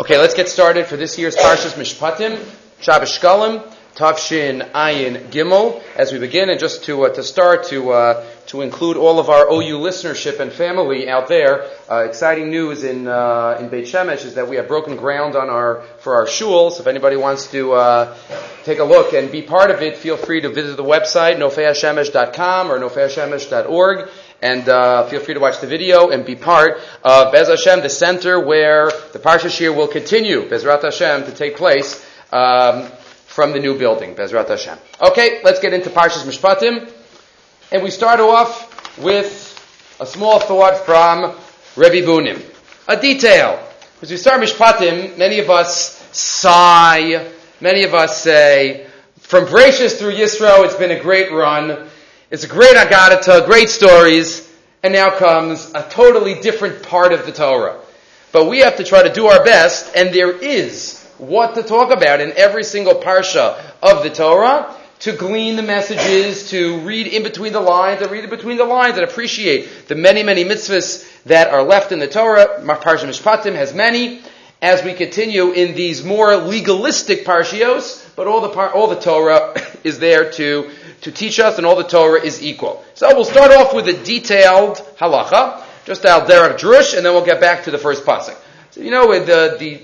Okay, let's get started for this year's Parshas Mishpatim, Shabbos Shkalim, Tavshin Ayin Gimel. As we begin, and just to uh, to start to uh, to include all of our OU listenership and family out there, uh, exciting news in uh, in Beit Shemesh is that we have broken ground on our for our shuls. If anybody wants to uh, take a look and be part of it, feel free to visit the website nofeashemesh.com or nofeashemesh.org and uh, feel free to watch the video and be part of Bez Hashem, the center where the Parsha Shir will continue, Bezrat Hashem, to take place um, from the new building, Bezrat Hashem. Okay, let's get into Parshas Mishpatim, and we start off with a small thought from Rebbe Bunim, a detail. As we start Mishpatim, many of us sigh, many of us say, from Bereshis through Yisro, it's been a great run. It's a great Agadah, great stories, and now comes a totally different part of the Torah. But we have to try to do our best, and there is what to talk about in every single parsha of the Torah, to glean the messages, to read in between the lines, to read in between the lines, and appreciate the many, many mitzvahs that are left in the Torah. Parsha Mishpatim has many. As we continue in these more legalistic parshios, but all the par- all the Torah is there to to teach us, and all the Torah is equal. So we'll start off with a detailed halacha, just al derech drush, and then we'll get back to the first pasuk. So you know, with the, the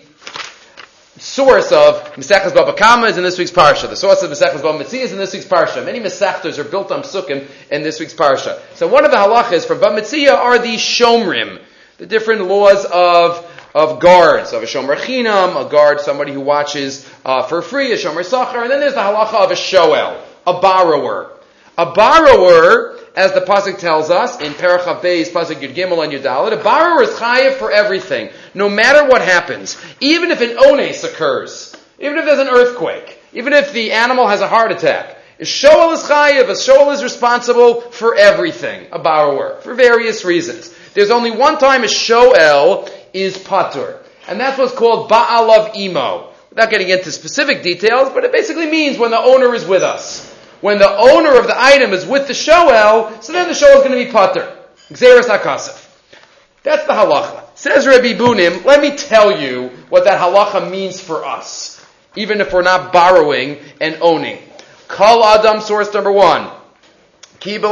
source of Mesechus Baba Kama is in this week's parsha. The source of Mesechus Baba is in this week's parsha. Many Mesechtos are built on Sukkim in this week's parsha. So one of the halachas from Baba Metzia are the Shomrim, the different laws of of guards, of a shomer chinam, a guard, somebody who watches uh, for free, a shomer sachar, and then there's the halacha of a shoel, a borrower. A borrower, as the pasuk tells us in Parachav Beis, pasuk Yud Gimel and Yudalit, a borrower is chayiv for everything, no matter what happens, even if an ones occurs, even if there's an earthquake, even if the animal has a heart attack. A shoel is chayiv, a shoel is responsible for everything, a borrower, for various reasons. There's only one time a shoel is patur, and that's what's called ba'alav imo. Without getting into specific details, but it basically means when the owner is with us. When the owner of the item is with the shoel, so then the shoel is going to be patur. Xeris hakasif. That's the halacha. Says Rabbi Bunim, let me tell you what that halacha means for us, even if we're not borrowing and owning. Kal Adam, source number one. We are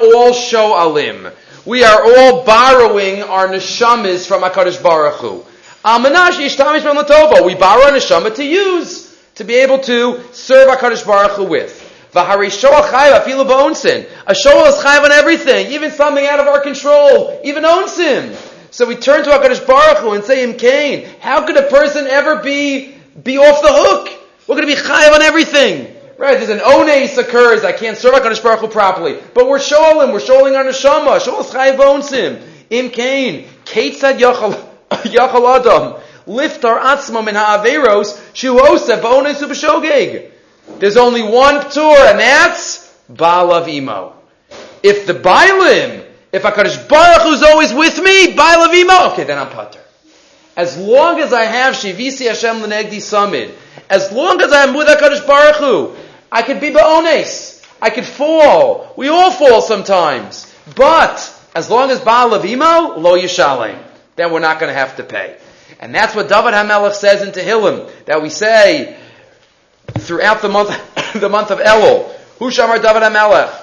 all shoalim. We are all borrowing our neshamas from HaKadosh Baruch Hu. Ben We borrow a neshama to use, to be able to serve HaKadosh Baruch Hu with. V'hari shoa chayav afilu. A shoa is chayav on everything, even something out of our control, even onsin. So we turn to HaKadosh Baruch Hu and say, Im Cain, how could a person ever be, be off the hook? We're going to be chayav on everything. Right, there's an ones occurs, I can't serve HaKadosh Baruch Hu properly. But we're shoalim, we're shoaling our neshama, shoal is chayav onsim. Im kain, ketzad yachal adam, lift our atzma min ha'averos, shu osef ones ubeshogeg. There's only one ptur, and that's Balav Imo. If the Bailim, if HaKadosh Baruch Hu's always with me, Imo, okay, then I'm putter. As long as I have Shivisi Hashem Lenegdi Summit, as long as I'm with HaKadosh Baruch Hu, I could be ba'ones. I could fall. We all fall sometimes. But, as long as Baal lo yishalem, then we're not going to have to pay. And that's what David HaMelech says in Tehillim, that we say throughout the month, the month of Elul. Hu shamar David HaMelech.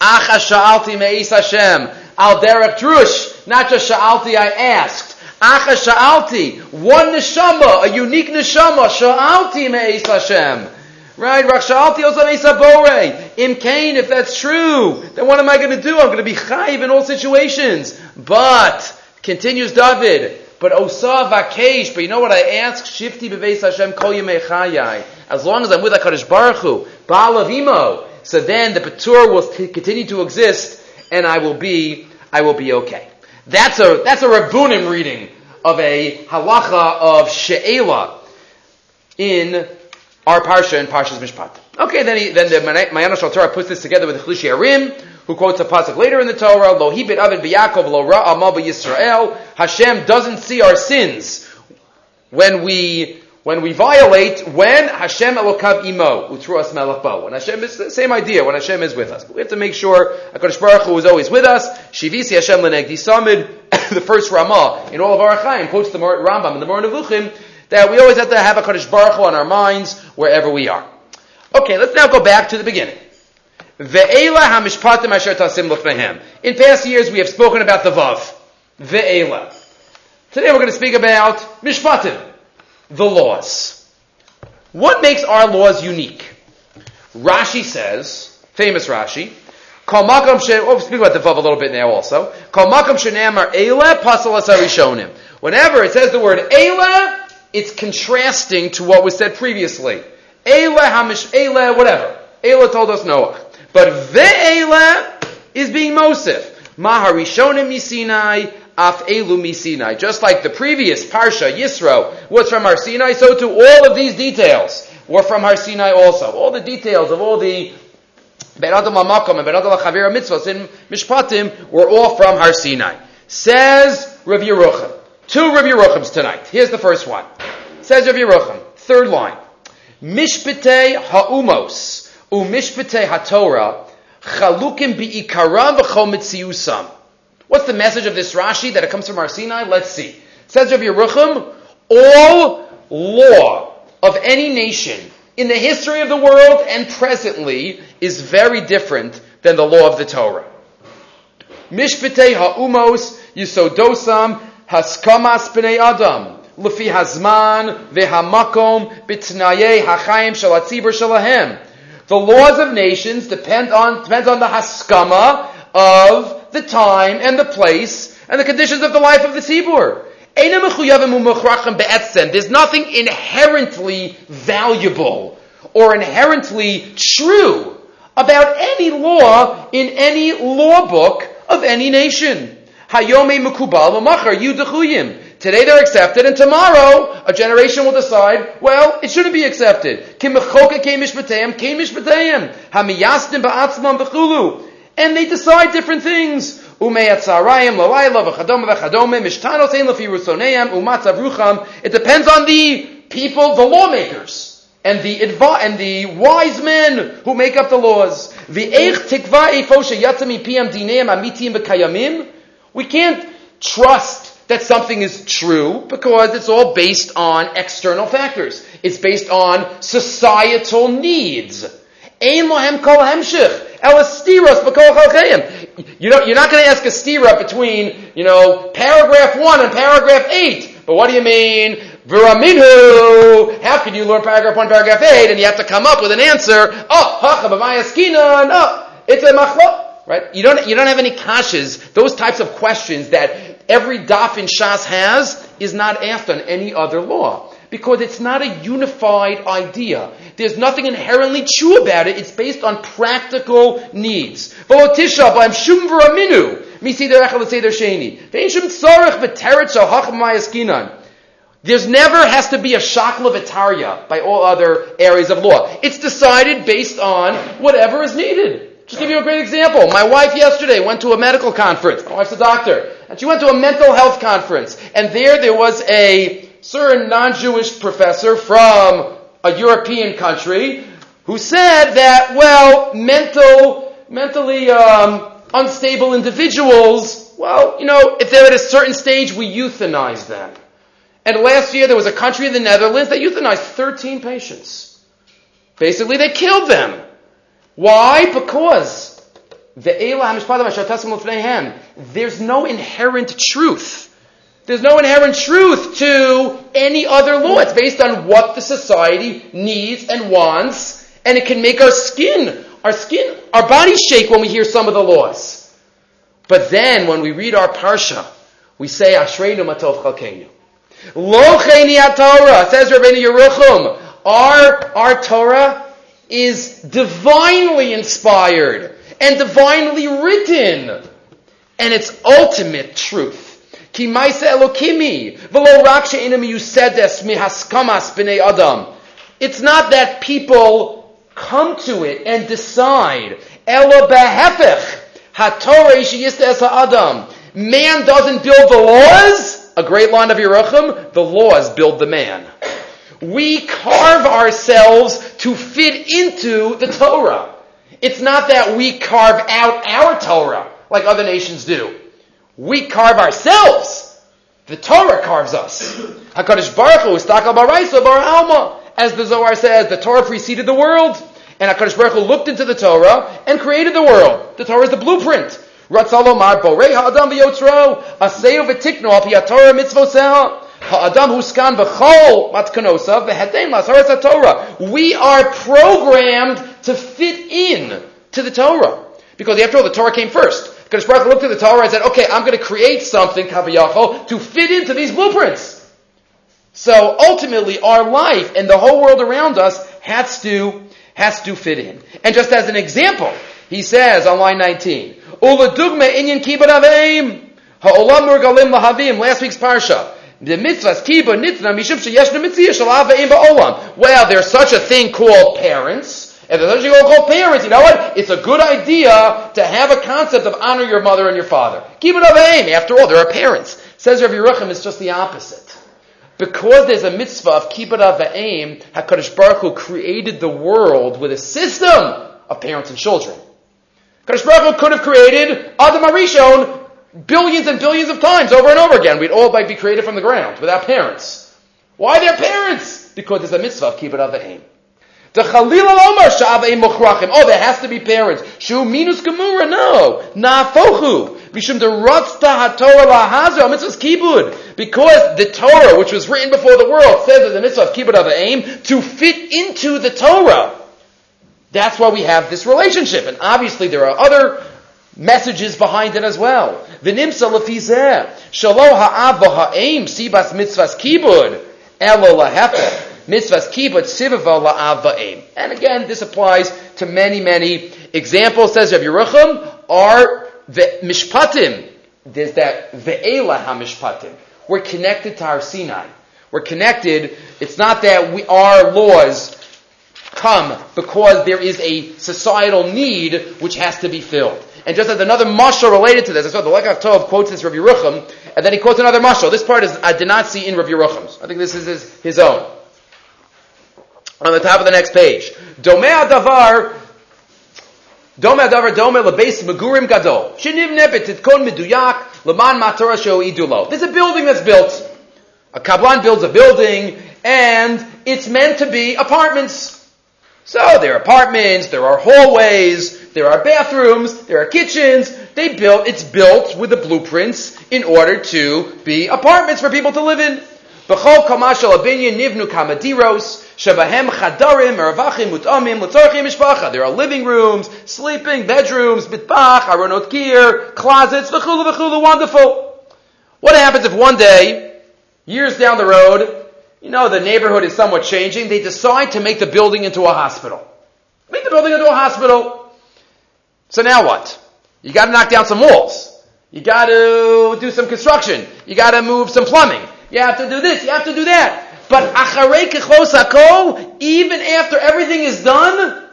Acha sha'alti me'is Hashem. Al derech drush. Not just sha'alti, I asked. Acha sha'alti, one neshama, a unique neshama, sha'alti me'es Hashem. Right? Rach sha'alti also me'es bore. Im Cain, if that's true, then what am I going to do? I'm going to be chayiv in all situations. But, continues David, but osa vakesh, but you know what I ask? Shifti beveis Hashem kol chayai. As long as I'm with HaKadosh Baruch Hu, Baal of Imo, so then the Patur will t- continue to exist, and I will be, I will be okay. That's a, that's a Rabbunim reading of a halacha of She'ela in our Parsha in Parsha's Mishpat. Okay, then, he, then the Mayana Torah puts this together with the Chlishi Arim, who quotes a pasuk later in the Torah, Lo hibit avid b'Yakov lo ra'amal Yisrael. Hashem doesn't see our sins when we when we violate when Hashem Elokav imo utruas melachbo. When Hashem is the same idea. When Hashem is with us, but we have to make sure Hakadosh Baruch Hu is always with us. Shivisi Hashem lenegdi samid. The first Ramah in Orach Chaim quotes the Rambam in the Moreh Nevuchim that we always have to have Hakadosh Baruch Hu on our minds wherever we are. Okay, let's now go back to the beginning. Ve'ela hamishpatim asher tasim lefnehem. In past years, we have spoken about the vav. Ve'ela. Today, we're going to speak about mishpatim the laws. What makes our laws unique? Rashi says, famous Rashi, Kol makam she, oh, speak about the Vav a little bit now also. Kol makam shenamar eile pasal asarishonim. Whenever it says the word eile, it's contrasting to what was said previously. Eile hamish eile, whatever. Eile told us Noah. But ve'eile is being Mosif. Maharishonim misinai, Af Elu Sinai. Just like the previous Parsha, Yisro, was from Har Sinai, so too all of these details were from Har Sinai also. All the details of all the Ben Adam and Ben Adam HaChavir Mitzvahs in Mishpatim were all from Har Sinai. Says Rav Yerucham. Two Rav Yeruchams tonight. Here's the first one. Says Rav Yerucham. Third line. Mishpatei ha'umos u'mishpatei ha'torah chalukim bi'ikaram v'chom mitziusam. What's the message of this Rashi that it comes from Har Sinai? Let's see. It says Rav Yerucham, all law of any nation in the history of the world and presently is very different than the law of the Torah. Mishpetei ha'umos yisodosam haskamas b'nei adam lefi hazman vehamakom bitnaye hachayim shalatzibur shalahem. The laws of nations depend on depends on the haskama of the time and the place and the conditions of the life of the Tzibur. There's nothing inherently valuable or inherently true about any law in any law book of any nation. Today they're accepted, and tomorrow a generation will decide, well, it shouldn't be accepted. And they decide different things. It depends on the people, the lawmakers, and the advi- and the wise men who make up the laws. We can't trust that something is true because it's all based on external factors. It's based on societal needs. Elastiros You know, you're not going to ask a stira between, you know, paragraph one and paragraph eight. But what do you mean? Viraminhu. How can you learn paragraph one, paragraph eight, and you have to come up with an answer? Oh, it's a machlo. Right? You don't, you don't have any kashas. Those types of questions that every daf in Shas has is not asked on any other law because it's not a unified idea. There's nothing inherently true about it. It's based on practical needs. There's never has to be a shakla vitaria by all other areas of law. It's decided based on whatever is needed. Just give you a great example. My wife yesterday went to a medical conference. My wife's a doctor. And she went to a mental health conference. And there, there was a certain non-Jewish professor from a European country who said that, well, mental, mentally um, unstable individuals, well, you know, if they're at a certain stage, we euthanize them. And last year there was a country in the Netherlands that euthanized 13 patients. Basically, they killed them. Why? Because there's no inherent truth there's no inherent truth to any other law. It's based on what the society needs and wants, and it can make our skin, our skin, our bodies shake when we hear some of the laws. But then, when we read our parsha, we say, Ashreinu matov chalkeinu. Lo cheni Torah, says Rabbeinu Yerucham, our, our Torah is divinely inspired and divinely written, and it's ultimate truth. Ki maisa elokimi, v'lo rak she'inam yusedes mihaskamas b'nei adam. It's not that people come to it and decide. Elo behefech, hatorah yishiyistes adam. Man doesn't build the laws. A great line of Yerucham, the laws build the man. We carve ourselves to fit into the Torah. It's not that we carve out our Torah like other nations do. We carve ourselves. The Torah carves us. HaKadosh Baruch Hu is takal baraisa bar alma. As the Zohar says, the Torah preceded the world. And HaKadosh Baruch Hu looked into the Torah and created the world. The Torah is the blueprint. Ratzalo mar borei ha'adam v'yotzro, aseo v'tikno al pi ha'torah mitzvoseh, ha'adam huskan v'chol matkanosav v'hetein lasaretz Torah. We are programmed to fit in to the Torah. Because after all, the Torah came first. Kadosh Baruch looked at the Torah and said, okay, I'm going to create something, kaviyachol, to fit into these blueprints. So ultimately, our life and the whole world around us has to, has to fit in. And just as an example, he says on line 19, Ula dugma inyan kibbut aveim. Ha'olam murgalim lahavim. Last week's parsha. The mitzvahs kibbut nitna mishum shel aveim ba'olam. Well, there's such a thing called parents. And a thing called parents. You know what? It's a good idea to have a concept of honor your mother and your father. Kibbut aveim. After all, there are parents. Says Rav Yerucham, it's just the opposite. Because there's a mitzvah of kibbut aveim, HaKadosh Baruch Hu created the world with a system of parents and children. Kadosh Baruch Hu could have created Adam Arishon billions and billions of times over and over again. We'd all be created from the ground without parents. Why their parents? Because there's a mitzvah of kibbut avayim. The Chalil Omar Sha'avayim Mochrachim. Oh, there has to be parents. Shu minus gemura. No. Nafochu. Mishum de Ratzta HaTorah Lahazer. Mitzvah's kibbud. Because the Torah, which was written before the world, says that the mitzvah of kibbut aim to fit into the Torah. That's why we have this relationship. And obviously there are other messages behind it as well. V'nimsa lefizeh, shalo ha'av v'ha'im, sibas mitzvahs kibud, elo lahefeh, mitzvahs kibud, sivava la'av v'aim. And again, this applies to many, many examples, says Rav Yerucham, are the mishpatim. There's that ve'ela ha'mishpatim. We're connected to our Sinai. We're connected, it's not that we, our laws come because there is a societal need which has to be filled. And just as another mashal related to this, I saw the Lekach Tov quotes this Rav Yerucham, and then he quotes another mashal. This part is I did not see in Rav Yerucham's. I think this is his, his own. On the top of the next page, Domei Adavar. Domei Adavar Domei Lebeis Megurim Gadol. Shinivne betitkon meduyak leman matora idulo. There's a building that's built. A kablan builds a building, and it's meant to be apartments. So there are apartments, there are hallways, there are bathrooms, there are kitchens. They built, it's built with the blueprints in order to be apartments for people to live in. B'chol kamashal abinyan nivnu kamadiros, shabahem chadarim, eravachim, mutamim, letzarchim mishpacha. There are living rooms, sleeping, bedrooms, bitbach, aronot gear, closets, v'chulu v'chulu, wonderful. What happens if one day, years down the road, you know, the neighborhood is somewhat changing. They decide to make the building into a hospital. Make the building into a hospital. So now what? You gotta knock down some walls. You gotta do some construction. You gotta move some plumbing. You have to do this. You have to do that. But acharei hako, even after everything is done,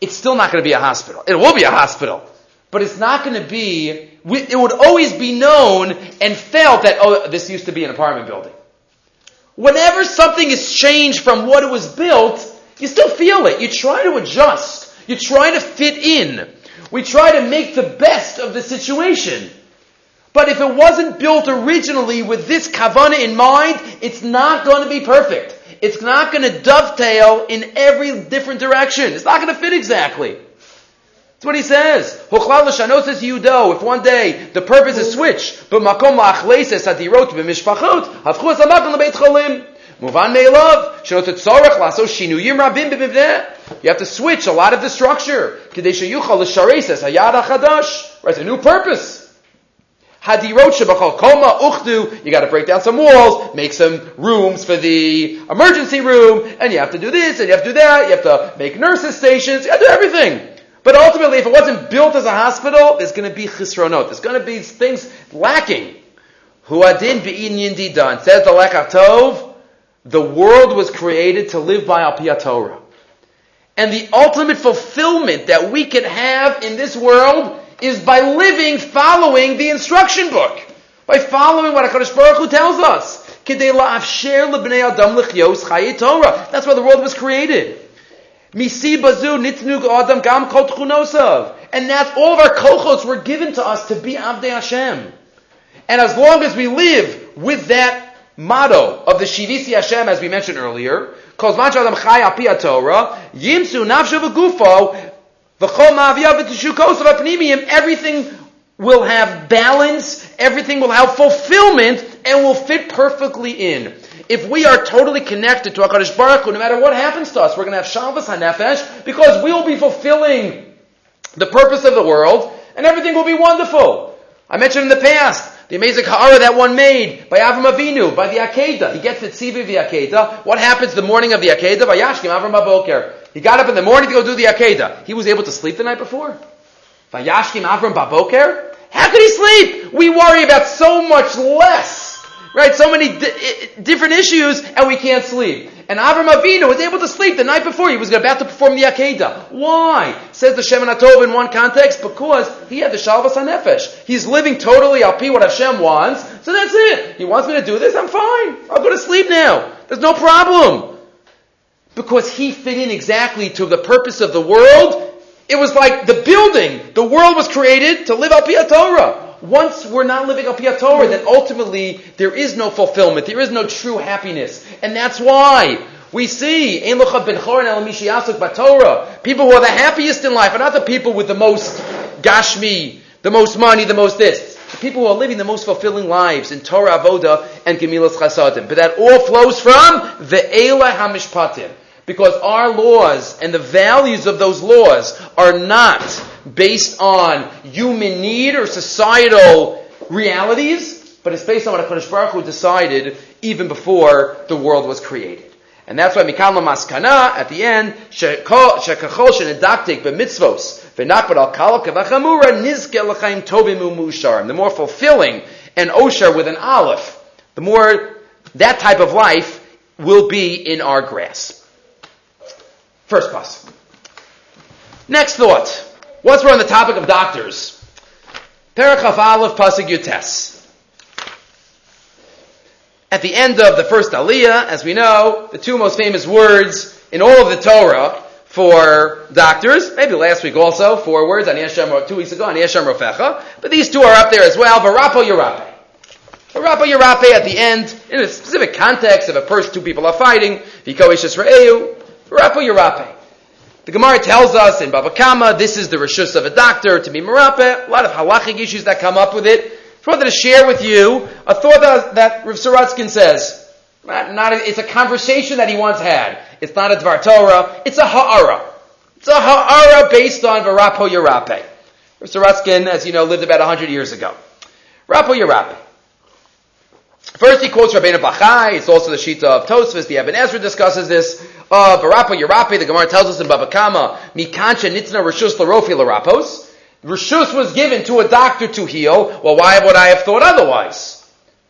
it's still not going to be a hospital. It will be a hospital. But it's not going to be, it would always be known and felt that, oh, this used to be an apartment building. Whenever something is changed from what it was built, you still feel it. You try to adjust. You try to fit in. We try to make the best of the situation. But if it wasn't built originally with this kavana in mind, it's not going to be perfect. It's not going to dovetail in every different direction. It's not going to fit exactly. That's what he says. If one day the purpose is switched, but makom la'achleises adirot b'mishpachot, hafchu esamakim lebeit cholim. Muvan me'elav, shenot tzorech laso shinuyim rabim b'mivneh. You have to switch a lot of the structure. Kedei sheyuchal l'shareses hayad hachadash. Right, it's a new purpose. Hadirot koma uchdu. You got to break down some walls, make some rooms for the emergency room, and you have to do this and you have to do that. You have to make nurses stations. You have to do everything. But ultimately, if it wasn't built as a hospital, there's going to be chisronot. There's going to be things lacking. Huadin be'inyin didan. Says the Lekach Tov, the world was created to live by Al Torah. And the ultimate fulfillment that we can have in this world is by living following the instruction book. By following what HaKadosh Baruch Hu tells us. That's why the world was created. And that's all of our kochos were given to us to be Avdei Hashem. And as long as we live with that motto of the Shivisi Hashem, as we mentioned earlier, everything will have balance, everything will have fulfillment, and will fit perfectly in. If we are totally connected to HaKadosh Baruch Hu, no matter what happens to us, we're going to have Shalvas HaNefesh, because we will be fulfilling the purpose of the world, and everything will be wonderful. I mentioned in the past, the amazing ha'ara that one made by Avram Avinu, by the Akedah. He gets the tzivi of the Akedah. What happens the morning of the Akedah? by Vayashkim Avram Baboker. He got up in the morning to go do the Akedah. He was able to sleep the night before. Vayashkim Avram Baboker? How could he sleep? We worry about so much less right? So many di- different issues, and we can't sleep. And Avram Avinu was able to sleep the night before he was about to perform the Akedah. Why? Says the Shem Tov in one context, because he had the Shalvas HaNefesh. He's living totally al what Hashem wants, so that's it. He wants me to do this, I'm fine. I'll go to sleep now. There's no problem. Because he fit in exactly to the purpose of the world. It was like the building. The world was created to live al Torah once we're not living up Pia Torah, then ultimately there is no fulfillment. There is no true happiness. And that's why we see people who are the happiest in life are not the people with the most gashmi, the most money, the most this. The people who are living the most fulfilling lives in Torah, Avoda, and Gemilas Chasadim. But that all flows from the Eila HaMishpatim. Because our laws and the values of those laws are not based on human need or societal realities, but it's based on what HaKadosh Baruch Hu decided even before the world was created. And that's why Mikal Maskana at the end, Shekachol Shenedaktik b'mitzvos, v'nakbad al kalok v'chamura nizke l'chaim tovim u'musharim. The more fulfilling and osher with an aleph, the more that type of life will be in our grasp. First plus. Next thought. Once we're on the topic of doctors, Perachaf Aleph Pasig Yutes. At the end of the first Aliyah, as we know, the two most famous words in all of the Torah for doctors, maybe last week also, four words, Aniyashem, two weeks ago, Aniyashem Rofecha, but these two are up there as well, Varapo Yerape. Varapo Yerape at the end, in a specific context of a person, two people are fighting, Viko Ish Varapo Yerape. The Gemara tells us in Baba Kama, this is the rishus of a doctor to be merape. A lot of halachic issues that come up with it. I wanted to share with you a thought that, that Rav Saratskin says. Not, not a, it's a conversation that he once had. It's not a Dvar Torah. It's a ha'ara. It's a ha'ara based on Varapo Yerape. Rav Saratskin, as you know, lived about 100 years ago. Rapo Yerape. First, he quotes Rabbeinu Bachai. It's also the Shita of Tosfos. The Eben Ezra discusses this. Uh, Barapa Yerape, the Gemara tells us in Baba Kama, Mikancha Nitzna Rishus Larofi Larapos. Rishus was given to a doctor to heal. Well, why would I have thought otherwise?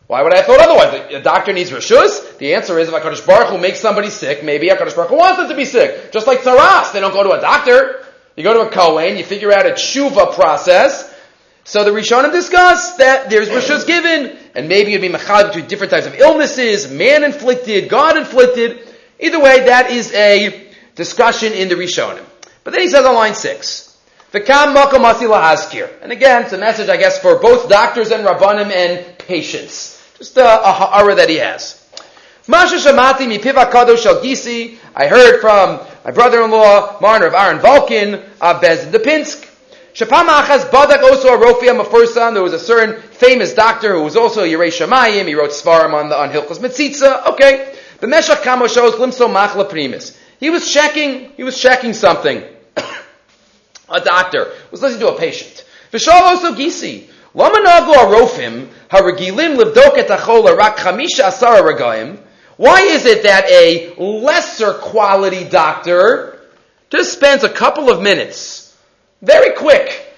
Why would I have thought otherwise? A doctor needs Rishus? The answer is if HaKadosh Baruch Hu makes somebody sick, maybe HaKadosh Baruch Hu wants them to be sick. Just like Tzaras, they don't go to a doctor. You go to a Kohen, you figure out a tshuva process, so the Rishonim discuss that there's rishus given, and maybe it'd be machal between different types of illnesses, man inflicted, God inflicted. Either way, that is a discussion in the Rishonim. But then he says on line six, V'kam makom haskir. And again, it's a message, I guess, for both doctors and rabbanim and patients. Just a, a ha'ara that he has. Masha shamati mi piva. I heard from my brother-in-law, Marner of Aaron Vulcan, of Bez Depinsk, Shapama Achaz Badak also a Rofiam Mefursan. There was a certain famous doctor who was also Yerei Shamayim. He wrote Svarim on the on Hilchos Mitzitza. Okay. The Meshach Kamo shows Limso Machla Primus. He was checking, he was checking something. a doctor was listening to a patient. Vishal also Gisi. Why is it that a lesser quality doctor just spends a couple of minutes very quick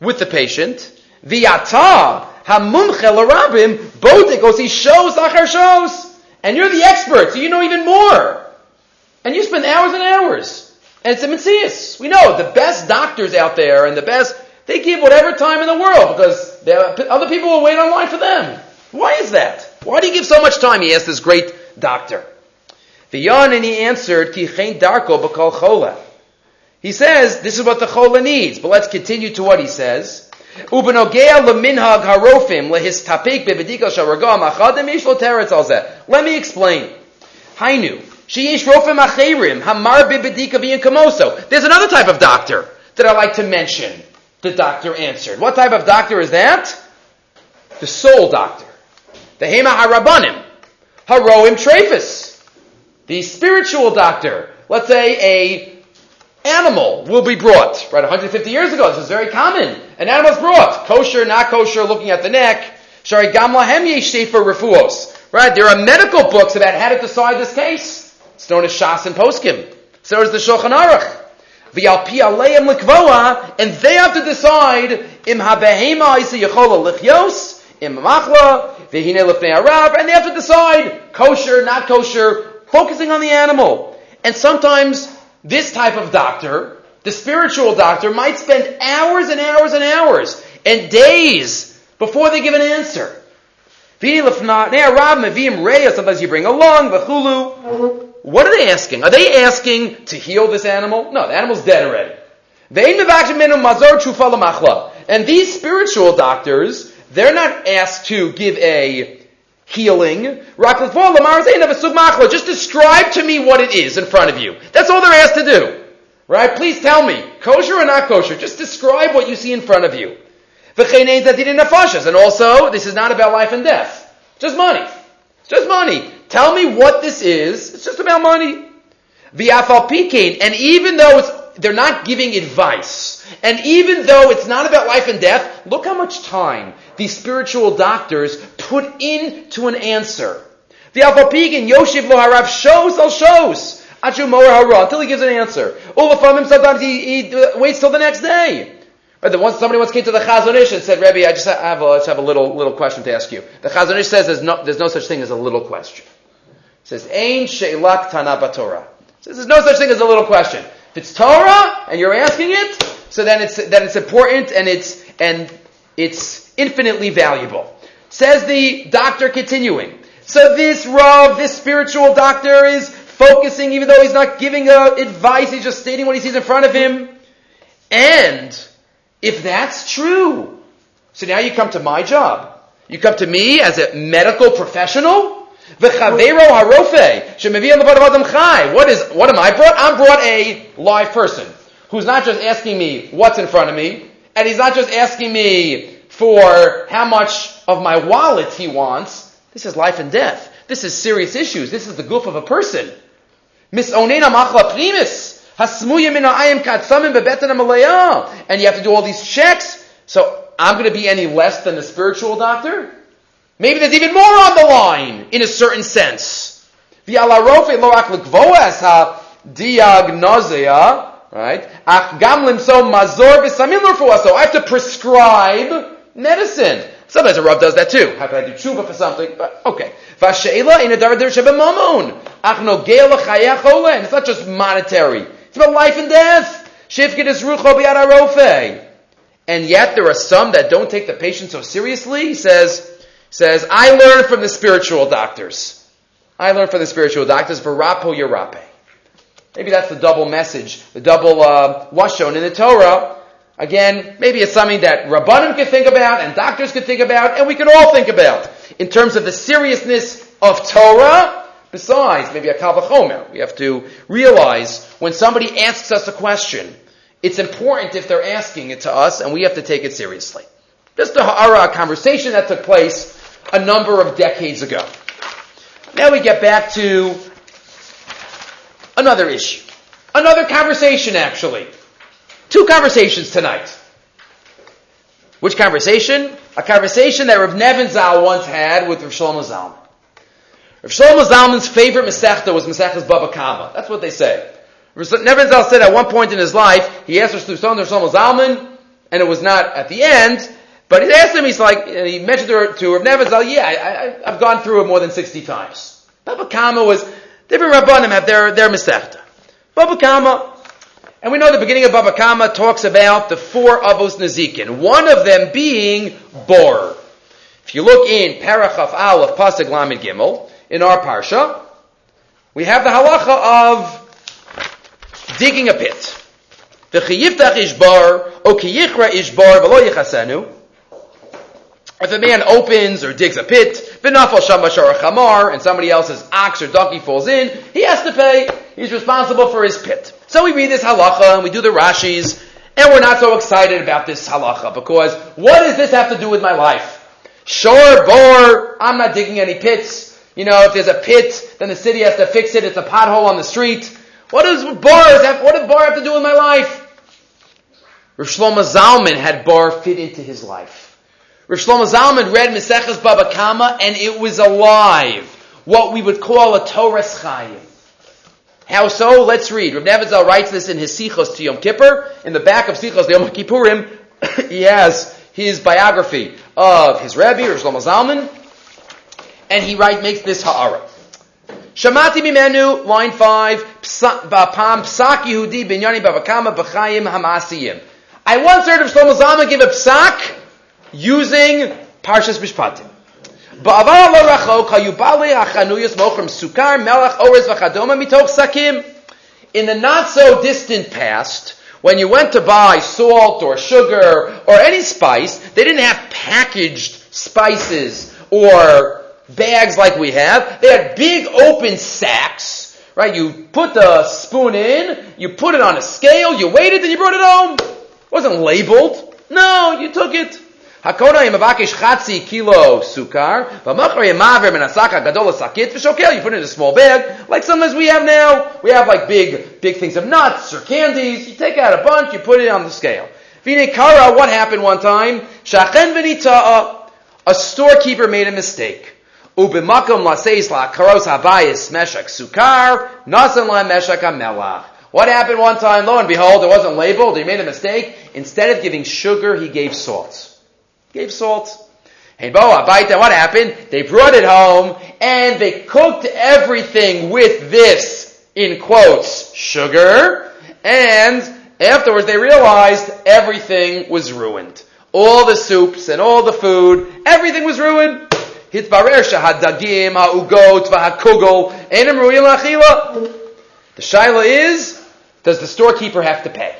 with the patient. V'yata hamumche l'rabim bodikos. He shows achar shows, and you're the expert, so you know even more. And you spend hours and hours. And it's a. We know the best doctors out there and the best, they give whatever time in the world because other people will wait online for them. Why is that? Why do you give so much time? He asked this great doctor. The Yon and he answered, Ki darko chola. He says, this is what the chola needs. But let's continue to what he says. Let me explain. Hainu. There's another type of doctor that I like to mention. The doctor answered. What type of doctor is that? The soul doctor. The Hema Harabanim. Haroim Trefus. The spiritual doctor. Let's say a animal will be brought. Right, 150 years ago, this is very common. An animal is brought. Kosher, not kosher, looking at the neck. Shari Gamla Hemye Shefer Refuos. Right, there are medical books about how to decide this case. It's known as Shas and Poskim. So is the Shulchan Aruch. And they have to decide im habehema isa yechola lichyos, im machla, v'hine lefnei arav, and they have to decide kosher, not kosher, focusing on the animal. And sometimes this type of doctor, the spiritual doctor, might spend hours and hours and hours and days before they give an answer. Sometimes you bring along the chulu. What are they asking? Are they asking to heal this animal? No, the animal's dead already. And these spiritual doctors, they're not asked to give a healing. Just describe to me what it is in front of you. That's all they're asked to do. Right? Please tell me, kosher or not kosher? Just describe what you see in front of you. And also, this is not about life and death. Just money. It's just money. Tell me what this is. It's just about money. And even though they're not giving advice, and even though it's not about life and death, look how much time these spiritual doctors put into an answer. The Alphapigan, Yoshiv Lo Harav shows al shows. Until he gives an answer. Sometimes he, he uh, waits till the next day. Right, once somebody once came to the Chazon Ish and said, Rebbe, I just have a, let's have a little, little question to ask you. The Chazon Ish says there's no, there's no such thing as a little question. Says, Ein she'ilak tana Torah. Says there's no such thing as a little question. If it's Torah and you're asking it, so then it's then it's important and it's and it's infinitely valuable. Says the doctor continuing. So this Rav, this spiritual doctor, is focusing, even though he's not giving uh, advice, he's just stating what he sees in front of him. And if that's true, so now you come to my job. You come to me as a medical professional. What is, what am I brought? I'm brought a live person who's not just asking me what's in front of me, and he's not just asking me for how much of my wallet he wants. This is life and death. This is serious issues. This is the goof of a person. Misonena machla primis. And you have to do all these checks. So I'm going to be any less than a spiritual doctor? Maybe there's even more on the line, in a certain sense. The alarofe lo ak l'kvoes ha diagnoseya, right? Ach gamlim so mazorbisamil for I have to prescribe medicine. Sometimes a Rav does that too. How can I do tshuva for something? But, okay. It's not just monetary. It's about life and death. Shivkid is ruchho biala rofe. And yet there are some that don't take the patient so seriously. He says, says, I learned from the spiritual doctors. I learned from the spiritual doctors, Varapo Yarape. Maybe that's the double message, the double uh, shown in the Torah. Again, maybe it's something that Rabbanim could think about and doctors could think about and we could all think about in terms of the seriousness of Torah Besides, maybe a kavachomer, we have to realize when somebody asks us a question, it's important if they're asking it to us, and we have to take it seriously. Just a ha'ara, a conversation that took place a number of decades ago. Now we get back to another issue. Another conversation, actually. Two conversations tonight. Which conversation? A conversation that Rav Nebenzahl once had with Rav Shlomo Zalman. Rav Shlomo Zalman's favorite Masechta was Masechta's Baba Kama. That's what they say. Nebenzahl said at one point in his life, he asked Rav Shlomo Zalman, and it was not at the end, but he asked him, he's like, he mentioned to, to Rav Nebenzahl, yeah, I, have gone through it more than 60 times. Baba Kama was, different Rabbanim have their, their Masechta. Baba Kama, and we know the beginning of Baba Kama talks about the four Avos Nazikin, one of them being Bor. If you look in Parachaf Aleph Pasuk Lamed Gimel, in our Parsha, we have the halacha of digging a pit. The V'chiyiftach ishbar, o kiyichra ishbar, v'lo yichasenu. If a man opens or digs a pit, v'nafal shamashar chamar, and somebody else's ox or donkey falls in, he has to pay. He's responsible for his pit. So we read this halacha and we do the Rashis, and we're not so excited about this halacha because what does this have to do with my life? Sure, bor, I'm not digging any pits. You know, if there's a pit, then the city has to fix it. It's a pothole on the street. What does bars have, what does bar have to do with my life? Rav Shlomo Zalman had bar fit into his life. Rav Shlomo Zalman read Meseches Baba Kama and it was alive. What we would call a Torah Chayim. How so? Let's read. Rav Nebenzahl writes this in his Sichos to Yom Kippur. In the back of Sichos to Yom Kippurim, he has his biography of his Rebbe, Rav Shlomo Zalman, and he write, makes this ha'ara. Shamati mimenu, line 5, Pam Psak Yehudi Binyani Babakama B'chayim Hamasiyim. I once heard of Shlomo Zalman give a psak using Parshas Mishpatim. Ba'avar lo rachok hayubali mochrim sukar orez v'chadoma mitoch sakim. In the not so distant past, when you went to buy salt or sugar or any spice, they didn't have packaged spices or bags like we have. They had big open sacks, right? You put the spoon in, you put it on a scale, you weighed it, then you brought it home. It wasn't labeled. No, you took it. Hakona yemabakish chatzi kilo sukar, v'machar yemaver menasaka gadol sakit v'shokel. You put it in a small bag, like sometimes we have now. We have like big, big things of nuts or candies. You take out a bunch, you put it on the scale. Vine kara, what happened one time? Shachen v'nita'a. A storekeeper made a mistake. Ubimakom laseis la karos habayis meshak sukar, nasan la meshak amelach. What happened one time? Lo and behold, it wasn't labeled. He made a mistake. Instead of giving sugar, he gave salt. Gave salt. Hey, Boa, Baita, what happened? They brought it home and they cooked everything with this, in quotes, sugar. And afterwards they realized everything was ruined. All the soups and all the food, everything was ruined. The shaila is, does the storekeeper have to pay?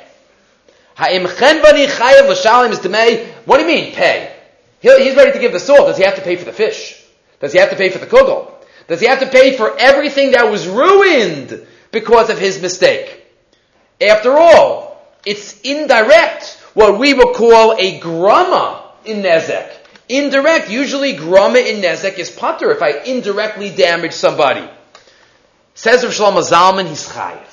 What do you mean, pay? He's ready to give the soul. Does he have to pay for the fish? Does he have to pay for the kugel? Does he have to pay for everything that was ruined because of his mistake? After all, it's indirect, what we would call a grama in Nezek. Indirect, usually grama in Nezek is putter if I indirectly damage somebody. Says Rav Shlomo Zalman, he's chayiv.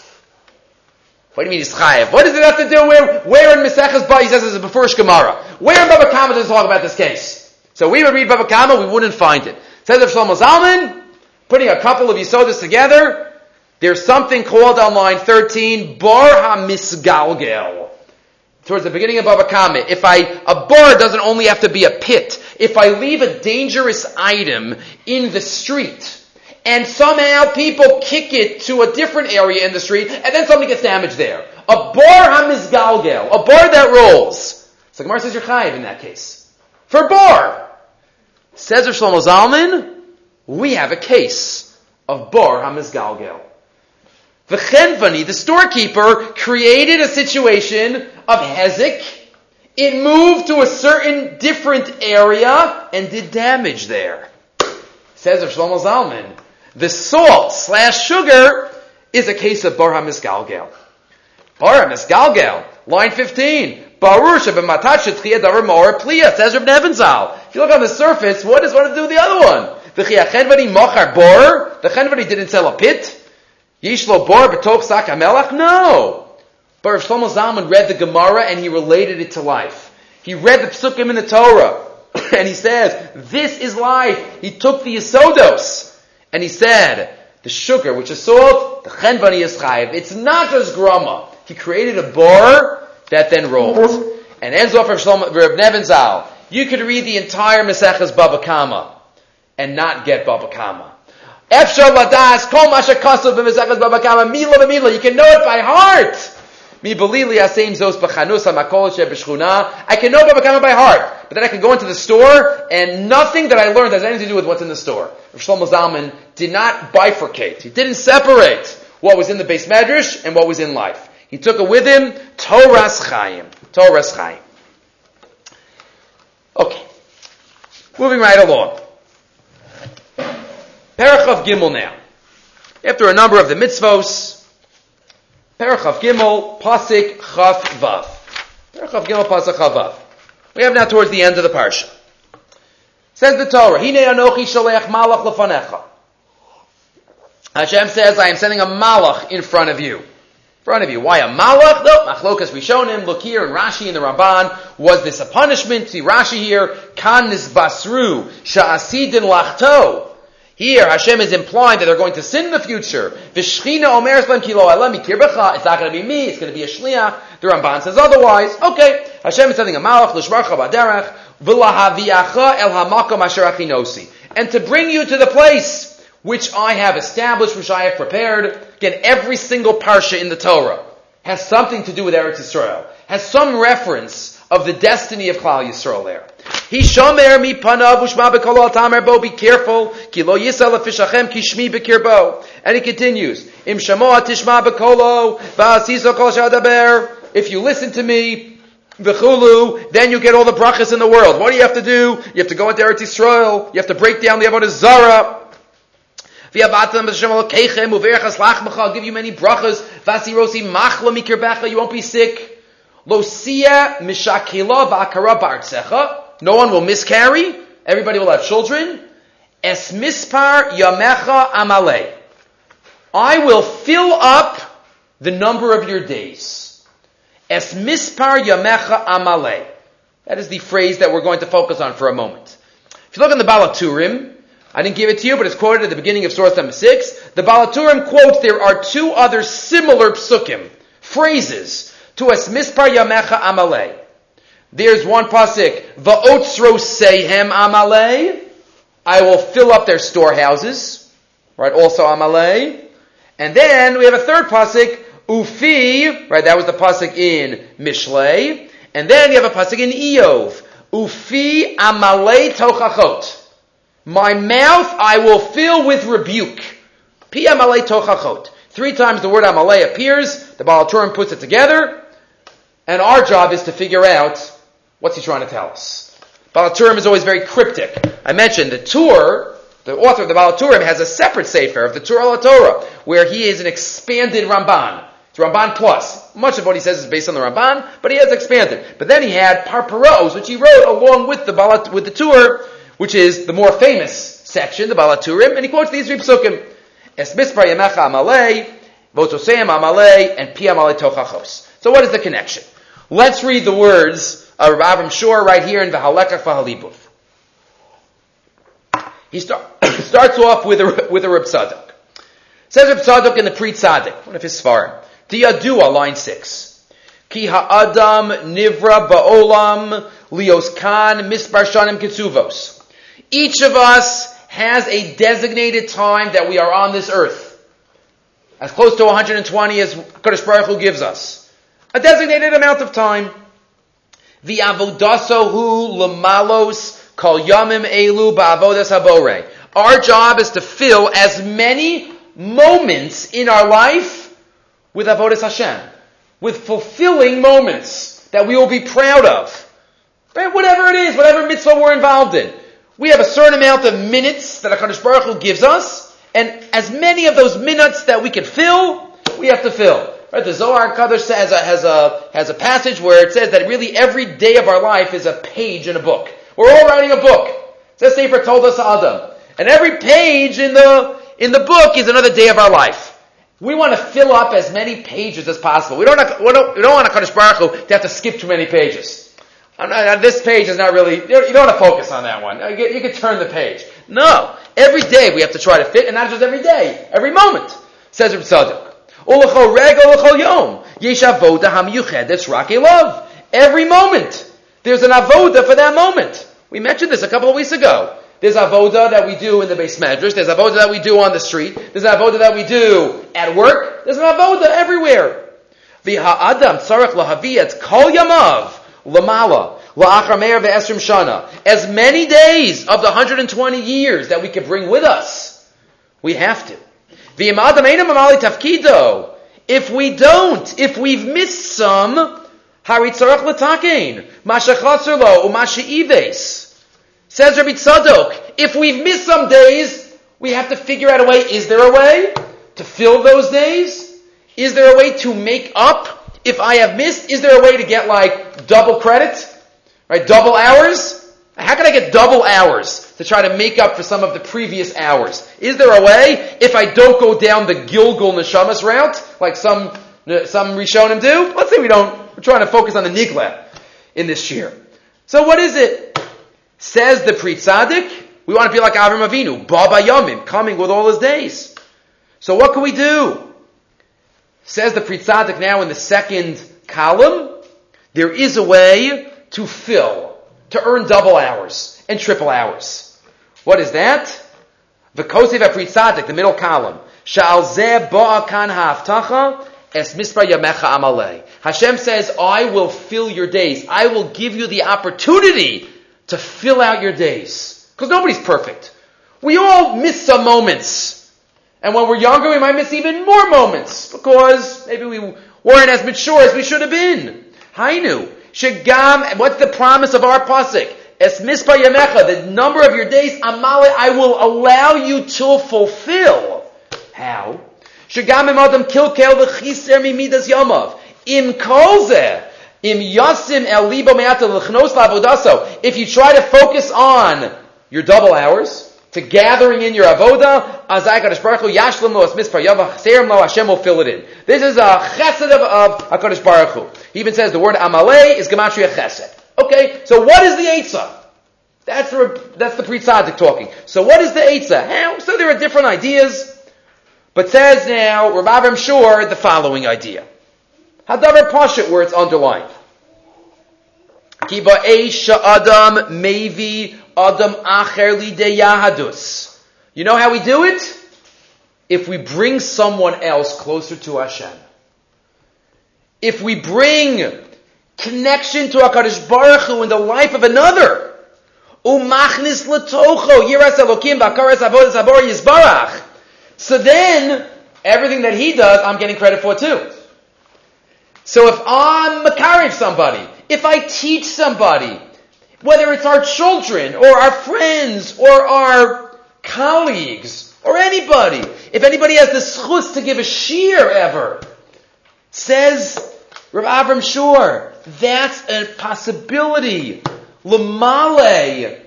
What do you mean he's chayiv? What does it have to do with where in Maseches Ba he says it's a Befurish Gemara? Where in Baba Kama does it talk about this case? So we would read Baba Kama, we wouldn't find it. Says Rav Shlomo Zalman, putting a couple of Yisodas together, there's something called on line 13, Bar HaMisgalgel. Towards the beginning of Baba Kama, if I, a bar doesn't only have to be a pit. If I leave a dangerous item in the street, and somehow people kick it to a different area in the street, and then something gets damaged there. A bar hamizgalgel, a bar that rolls. So Gemara says you're chayiv in that case. For bar. Says Rav Shlomo Zalman, we have a case of bar hamizgalgel. V'chenvani, the storekeeper, created a situation of hezek. It moved to a certain different area and did damage there. Says Rav Shlomo Zalman, the salt slash sugar is a case of bar hamisgalgel. Bar hamisgalgel, line 15. Baruch b'matat shetchiyah davar mor pliya, says Reb Nebenzahl. If you look on the surface, what does one to do with the other one? The chiyachenvani mochar bor, the chenvani didn't sell a pit. Yishlo bor b'tok sak hamelach? No. But Rav Shlomo Zalman read the Gemara and he related it to life. He read the psukim in the Torah. and he says, this is life. He took the Yisodos. And he said, the sugar, which is salt, the chenvani is chayiv. It's not just grama. He created a bar that then rolled. And ends off Rav, Shlomo, Rav Nebenzahl. You could read the entire Maseches Baba Kama and not get Baba Kama. Efshar ladas kol masha kasav b'Maseches Baba Kama mila b'mila. You can know it by heart. Mi belili asem zos b'chanus hamakol sheb'shchuna. I can know Baba Kama by heart, but then I can go into the store and nothing that I learned has anything to do with what's in the store. Rav Shlomo Zalman did not bifurcate. He didn't separate what was in the base medrash and what was in life. He took it with him, Torah's Chaim. Torah's Chaim. Okay. Moving right along. Parachav Gimel now. After a number of the mitzvos, Parachav Gimel, Pasik Chav Vav. Parachav Gimel, Pasik Chav Vav. We have now towards the end of the parsha. Says the Torah, Hine Anochi Shalech Malach Lefanecha. Hashem says, I am sending a malach in front of you. In front of you. Why a malach? No, machlokas rishonim, look here in Rashi and the Ramban, was this a punishment? See Rashi here, kan nisbasru, sha'asidin lachto. Here, Hashem is implying that they're going to sin in the future. V'shchina omer eslam kilo mikirbecha. It's not going to be me. It's going to be a shliach. The Ramban says otherwise. Okay, Hashem is sending a malach l'shmarcha b'derech v'lahaviacha el hamakom asher achinosi, and to bring you to the place which I have established, which I have prepared. Again, every single parsha in the Torah has something to do with Eretz Yisrael. Has some reference of the destiny of Klal Yisrael there. He shomer mi panav ushma bekolo tamer bo. Be careful. Ki lo yisal afishachem ki shmi bekirbo. And he continues. Im shamoa tishma bekolo va'asiso kol shadaber. If you listen to me, v'chulu, then you get all the brachas in the world. What do you have to do? You have to go into Eretz Yisrael. You have to break down the Avodah Zarah. I'll give you many brachas. You won't be sick. No one will miscarry. Everybody will have children. Es mispar yamecha amale. I will fill up the number of your days. Es mispar yamecha amale. That is the phrase that we're going to focus on for a moment. If you look in the Baal HaTurim, I didn't give it to you, but it's quoted at the beginning of source number six. The Baal HaTurim quotes there are two other similar psukim, phrases, to es mispar yamecha amale. There's one pasuk, va'otzro sehem amale. I will fill up their storehouses. Right, also amale. And then we have a third pasuk, ufi. Right, that was the pasuk in Mishlei. And then you have a pasuk in Iyov. Ufi amale tochachot. My mouth I will fill with rebuke. Pi amale tochachot. Three times the word amale appears. The Baal HaTurim puts it together. And our job is to figure out what's he trying to tell us. Baal HaTurim is always very cryptic. I mentioned the Tur, the author of the Baal HaTurim has a separate sefer of the Tur al Torah, where he is an expanded Ramban. It's Ramban plus. Much of what he says is based on the Ramban, but he has expanded. But then he had Parparos, which he wrote along with the Balat, with the Tur, which is the more famous section, the Baal HaTurim, and he quotes these three psukim. Es mispar yamecha amalei, votoseim amalei, and pi amalei tochachos. So what is the connection? Let's read the words of Avram Shor right here in Vahalekach Vahalibuv. He start, starts off with a, with a Reb. Says Reb in the Pre Tzadok, one of his svarim. Diyadua, line six. Ki ha'adam nivra ba'olam lios kan misbar shanim kitzuvos. Each of us has a designated time that we are on this earth. As close to 120 as Kadosh Baruch Hu gives us a designated amount of time. The avodasohu lamalos kol yamim elu ba'avodas habore. Our job is to fill as many moments in our life with avodas Hashem, with fulfilling moments that we will be proud of. Whatever it is, whatever mitzvah we're involved in. We have a certain amount of minutes that HaKadosh Baruch Hu gives us, and as many of those minutes that we can fill, we have to fill. Right? The Zohar Kadosh has a, has a, has a passage where it says that really every day of our life is a page in a book. We're all writing a book. Says Sefer Toldos Adam. And every page in the, in the book is another day of our life. We want to fill up as many pages as possible. We don't, we don't, we don't want a Kadosh Baruch Hu to have to skip too many pages. Not, this page is not really, you don't want to focus on that one. You, you can turn the page. No. Every day we have to try to fit, and not just every day, every moment. Says Reb Tzadok. Every moment. There's an avoda for that moment. We mentioned this a couple of weeks ago. There's avoda that we do in the beis medrash. There's avoda that we do on the street. There's avoda that we do at work. There's an avoda everywhere. V'ha'adam tzarech lahavi kol yamav lamala la'achar meir ve'esrim shana. As many days of the 120 years that we can bring with us, we have to. If we don't, if we've missed some, haritzarach latakein, mashachatzer lo, umashi'ives. Says Rabbi Tzadok, if we've missed some days, we have to figure out a way. Is there a way to fill those days? Is there a way to make up if I have missed? Is there a way to get like double credit? Right? Double hours? How can I get double hours to try to make up for some of the previous hours? Is there a way if I don't go down the Gilgul Neshamas route, like some uh, some Rishonim do? Let's say we don't. We're trying to focus on the Nigla in this year. So what is it? Says the Pri Tzaddik, we want to be like Avram Avinu, Baba Yamim, coming with all his days. So what can we do? Says the Pri Tzaddik now in the second column, there is a way to fill to earn double hours and triple hours. What is that? V'kosev apritzadik, the middle column. Sha'al zeh ba'akan ha'aftacha es mispar yamecha amalei. Hashem says, I will fill your days. I will give you the opportunity to fill out your days. Because nobody's perfect. We all miss some moments. And when we're younger, we might miss even more moments. Because maybe we weren't as mature as we should have been. Hainu. Shagam, what's the promise of our pasuk? Es mispa yamecha, the number of your days, amale, I will allow you to fulfill. How? Imadam kilkel v'chiser. Im im yasim el libo me'ata l'chnos la'avodaso. If you try to focus on your double hours, to gathering in your avoda, azai kadosh baruch hu yashlim lo asmis yavach serim lo Hashem will fill it in. This is a chesed of, of Hakadosh Baruch Hu. He even says the word amalei is gematria chesed. Okay, so what is the eitzah? That's the that's the Tzaddik talking. So what is the eitzah? How? So there are different ideas, but says now Rav Avram Shor the following idea. Hadavar Pashit where it's underlined. Kiba Eisha Adam Mevi Adam Acher Yahadus. You know how we do it? If we bring someone else closer to Hashem. If we bring connection to HaKadosh Baruch Hu in the life of another. Umachnis yiras elokim bakaras avodas abor. So then, everything that he does, I'm getting credit for too. So if I'm encourage somebody, if I teach somebody, whether it's our children or our friends or our colleagues or anybody, if anybody has the schus to give a shear ever, says Rav Avram Shor, that's a possibility. Lamale,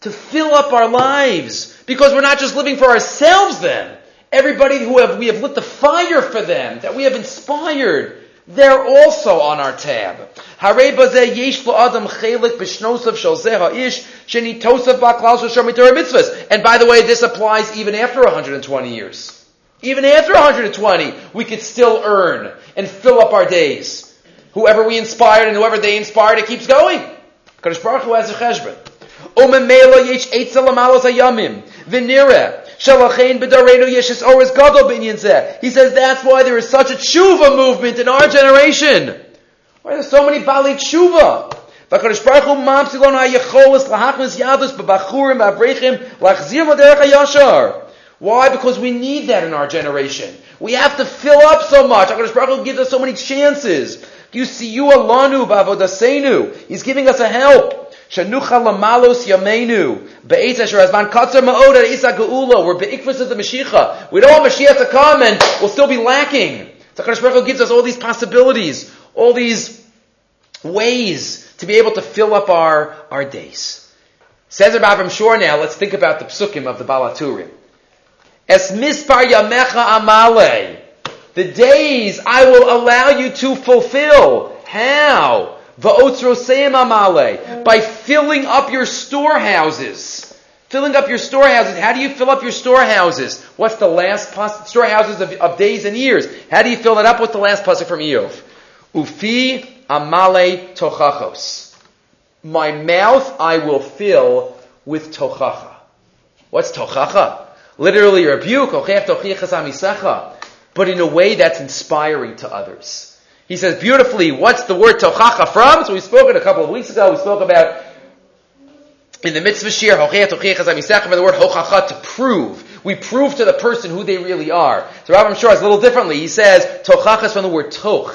to fill up our lives. Because we're not just living for ourselves then. Everybody who have, we have lit the fire for them, that we have inspired, they're also on our tab. And by the way, this applies even after 120 years. Even after 120, we could still earn and fill up our days. Whoever we inspired and whoever they inspired, it keeps going. Kadosh Baruch Hu has a cheshbon. Amalos. V'nireh. Oris gadol He says that's why there is such a tshuva movement in our generation. Why there's so many bali tshuva. V'kadosh Baruch Hu mamsilon yadus b'bachurim. Why? Because we need that in our generation. We have to fill up so much. HaKadosh Baruch Hu gives us so many chances. You see, you alanu b'avodasenu. He's giving us a help. Shanucha lamalos yameinu. Be'etz asher azman katzar ma'oda isa geula. We're be'ikvus of the Mashiach. We don't want Mashiach to come and we'll still be lacking. So Baruch gives us all these possibilities, all these ways to be able to fill up our, our days. Says Rabbi Shor now, let's think about the psukim of the Baal HaTurim. Es mispar yamecha amale. The days I will allow you to fulfill. How? By filling up your storehouses. Filling up your storehouses. How do you fill up your storehouses? What's the last pos- storehouses of, of, days and years? How do you fill it up? What's the last pasuk from Iyov? Ufi amale tochachos. My mouth I will fill with tochacha. What's tochacha? Literally rebuke, but in a way that's inspiring to others. He says beautifully, what's the word tochacha from? So we spoke it a couple of weeks ago. We spoke about in the mitzvah shir, the word hochacha to prove. We prove to the person who they really are. So Rabbi Shor is a little differently. He says tochacha is from the word toch.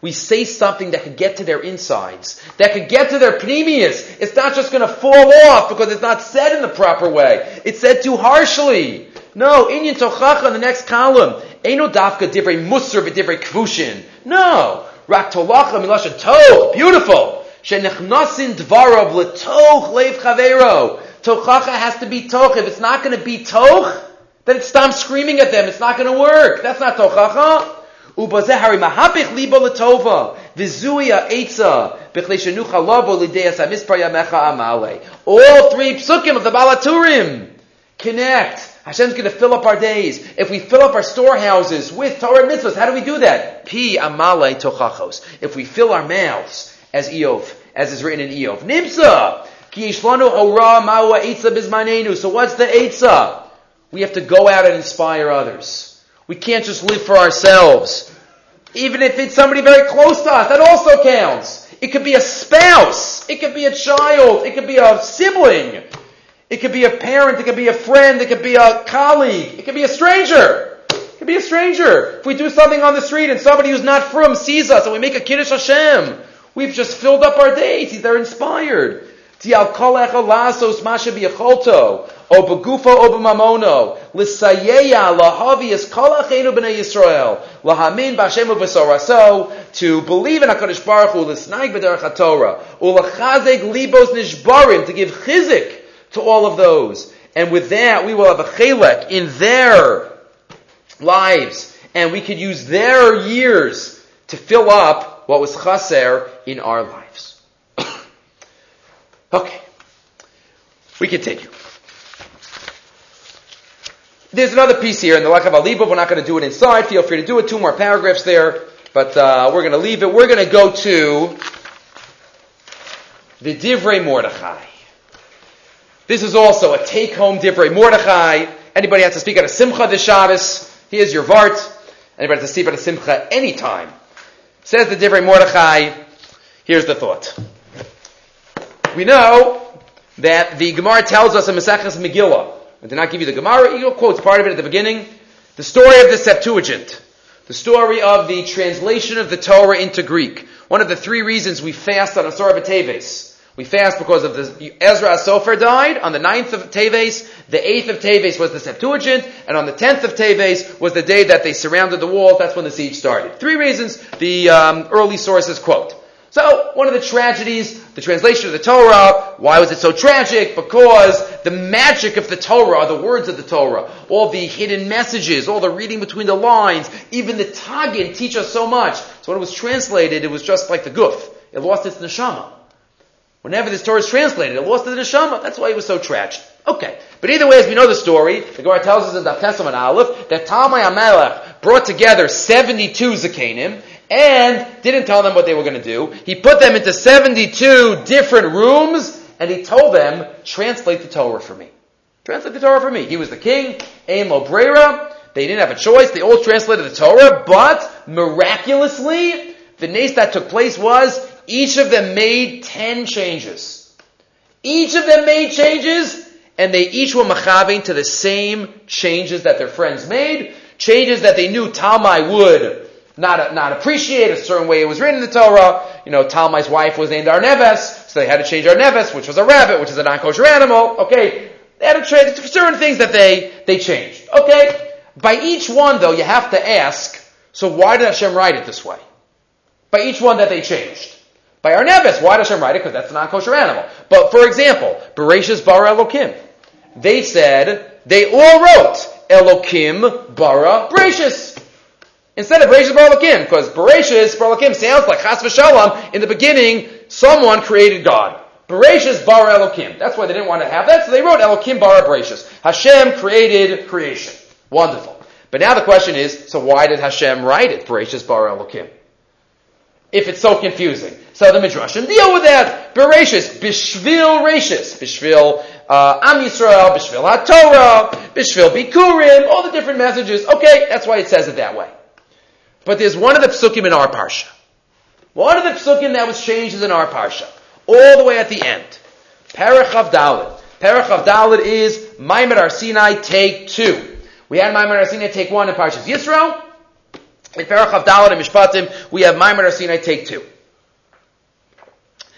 We say something that could get to their insides, that could get to their penimius. It's not just going to fall off because it's not said in the proper way. It's said too harshly. No, inyan Tochacha in the next column. Eino dafka divrei musr v'divrei kvushin. No. Rak tolacha milasha toh. Beautiful. Shenechnasin dvarav letoch leiv chavero. Tochacha has to be toch. If it's not going to be toch, then it's stop screaming at them. It's not going to work. That's not tochacha. ובזה הרי mahapich ליבו לטובה, וזוהי העצה, בכלי שנוחה לבו לידי עשה מספר ימיך All three psukim of the Baal HaTurim connect. Hashem's going to fill up our days. If we fill up our storehouses with Torah mitzvahs, how do we do that? Pi amale tochachos. If we fill our mouths, as Iyov, as is written in Iyov. Nimsa! Ki yishlanu ora mawa etza bizmanenu. So what's the etza? We have to go out and inspire others. We can't just live for ourselves. Even if it's somebody very close to us, that also counts. It could be a spouse. It could be a child. It could be a sibling. It could be a parent. It could be a friend. It could be a colleague. It could be a stranger. It could be a stranger. If we do something on the street and somebody who's not from sees us and we make a Kiddush Hashem, we've just filled up our days. They're inspired. To believe in HaKadosh Baruch Hu, libos to give chizik to all of those. And with that, we will have a chelek in their lives, and we could use their years to fill up what was chaser in our lives. okay. We continue. There's another piece here in the Lech Lechav We're not going to do it inside. Feel free to do it. Two more paragraphs there. But uh, we're going to leave it. We're going to go to the Divrei Mordechai. This is also a take-home Divrei Mordechai. Anybody has to speak at a Simcha this Shabbos? Here's your Vart. Anybody has to speak at a Simcha anytime? Says the Divrei Mordechai. Here's the thought. We know that the Gemara tells us in Maseches Megillah I did not give you the Gemara. He quotes part of it at the beginning. The story of the Septuagint. The story of the translation of the Torah into Greek. One of the three reasons we fast on Asar Teves. We fast because of the Ezra Sofer died on the 9th of Teves. The 8th of Teves was the Septuagint, and on the 10th of Teves was the day that they surrounded the walls. That's when the siege started. Three reasons the um, early sources quote. So, one of the tragedies, the translation of the Torah, why was it so tragic? Because the magic of the Torah, the words of the Torah, all the hidden messages, all the reading between the lines, even the Tagin teach us so much. So when it was translated, it was just like the Guf. It lost its neshama. Whenever this Torah is translated, it lost the neshama. That's why it was so tragic. Okay. But either way, as we know the story, the Gemara tells us in the Testament Aleph that Talmai Amelech brought together 72 Zakanim, and didn't tell them what they were going to do. He put them into 72 different rooms and he told them, translate the Torah for me. Translate the Torah for me. He was the king, Aim Obrera. They didn't have a choice. They all translated the Torah, but miraculously, the nace that took place was each of them made 10 changes. Each of them made changes, and they each were machaving to the same changes that their friends made, changes that they knew Talmai would not, not appreciate a certain way it was written in the Torah. You know, Talmai's wife was named Arneves, so they had to change Arneves, which was a rabbit, which is a non-kosher animal. Okay, they had to change certain things that they they changed. Okay, by each one though, you have to ask. So why did Hashem write it this way? By each one that they changed. By Arneves, why does Hashem write it? Because that's a non-kosher animal. But for example, Bereshis bara Elokim, they said they all wrote Elokim bara Bereshis. Instead of Bereshis Baralakim, because Bereshis Baralakim sounds like Chas v'Shalom. In the beginning, someone created God. Bereshis Bar Elokim. That's why they didn't want to have that, so they wrote Elokim Bar Bereshis. Hashem created creation. Wonderful. But now the question is, so why did Hashem write it, Bereshis Bar Elokim? If it's so confusing. So the Midrashim deal with that. Bereshis, Bishvil Reshis. Bishvil uh, Am Yisrael, Bishvil HaTorah, Bishvil Bikurim, all the different messages. Okay, that's why it says it that way. But there's one of the psukim in our parsha. One of the psukim that was changed is in our parsha, all the way at the end. Perach of Dalit. Of Dalit is Ma'amad Har Sinai, take two. We had Ma'amad Har Sinai, take one in Parshas Yisro. In Perach of Dalit and Mishpatim, we have Ma'amad Sinai, take two.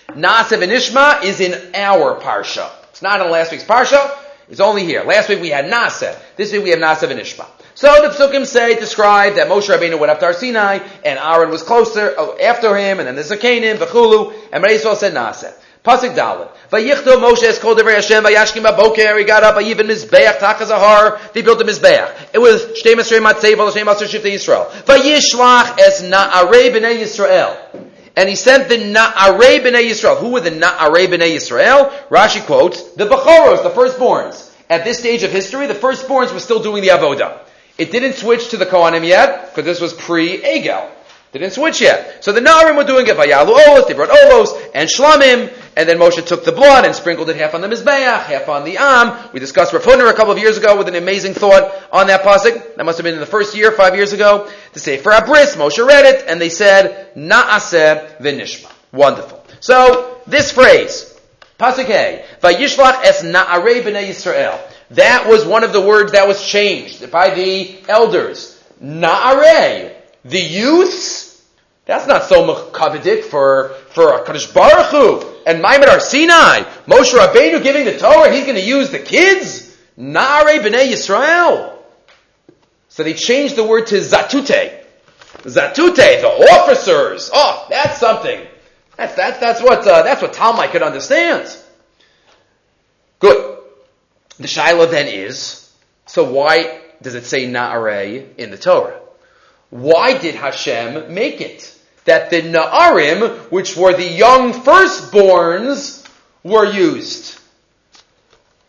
Na'aseh v'nishma is in our parsha. It's not in last week's parsha. It's only here. Last week we had Na'aseh. This week we have Na'aseh v'nishma. So the psukim say, describe that Moshe Rabbeinu went up to Har Sinai, and Aaron was closer, uh, after him, and then a Canaan, V'chulu, and Yisrael said Na'aseh. Pasuk Dalet. Vayichto Moshe es kol devrei Hashem vayashkim aboker. He got up. Vayiven mizbeach tachas ahar. They built a mizbeach. It was shtei masrei matzei v'al shtei masrei shifte Yisrael. Vayishlach es na'arei b'nei Yisrael. And he sent the Na'arei b'nei Yisrael. Who were the Na'arei b'nei Yisrael? Rashi quotes, the Bechoros, the firstborns. At this stage of history, the firstborns were still doing the Avodah. It didn't switch to the Kohanim yet, because this was pre-Egel. Didn't switch yet. So the Na'arim were doing it. Vayalu Olos, they brought Olos and Shlamim, and then Moshe took the blood and sprinkled it half on the Mizbeach, half on the Am. We discussed Rav Hutner a couple of years ago with an amazing thought on that pasuk. That must have been in the first year, five years ago. To say for Abris, Moshe read it, and they said, Na'aseh v'nishma. Wonderful. So, this phrase, pasuk A, Vayishlach es Na'arei b'nei Yisrael. That was one of the words that was changed by the elders. Na'arei. The youths, that's not so makavidik for, for a Kadosh Baruch Hu. And Ma'amad Har Sinai, Moshe Rabbeinu giving the Torah, he's going to use the kids? Na'arei b'nei Yisrael. So they changed the word to Zatute. Zatute, the officers. Oh, that's something. That's, that's, that's what, uh, that's what Talmud could understand. Good. The Shiloh then is, so why does it say Na'arei in the Torah? Why did Hashem make it? That the Na'arim, which were the young firstborns, were used.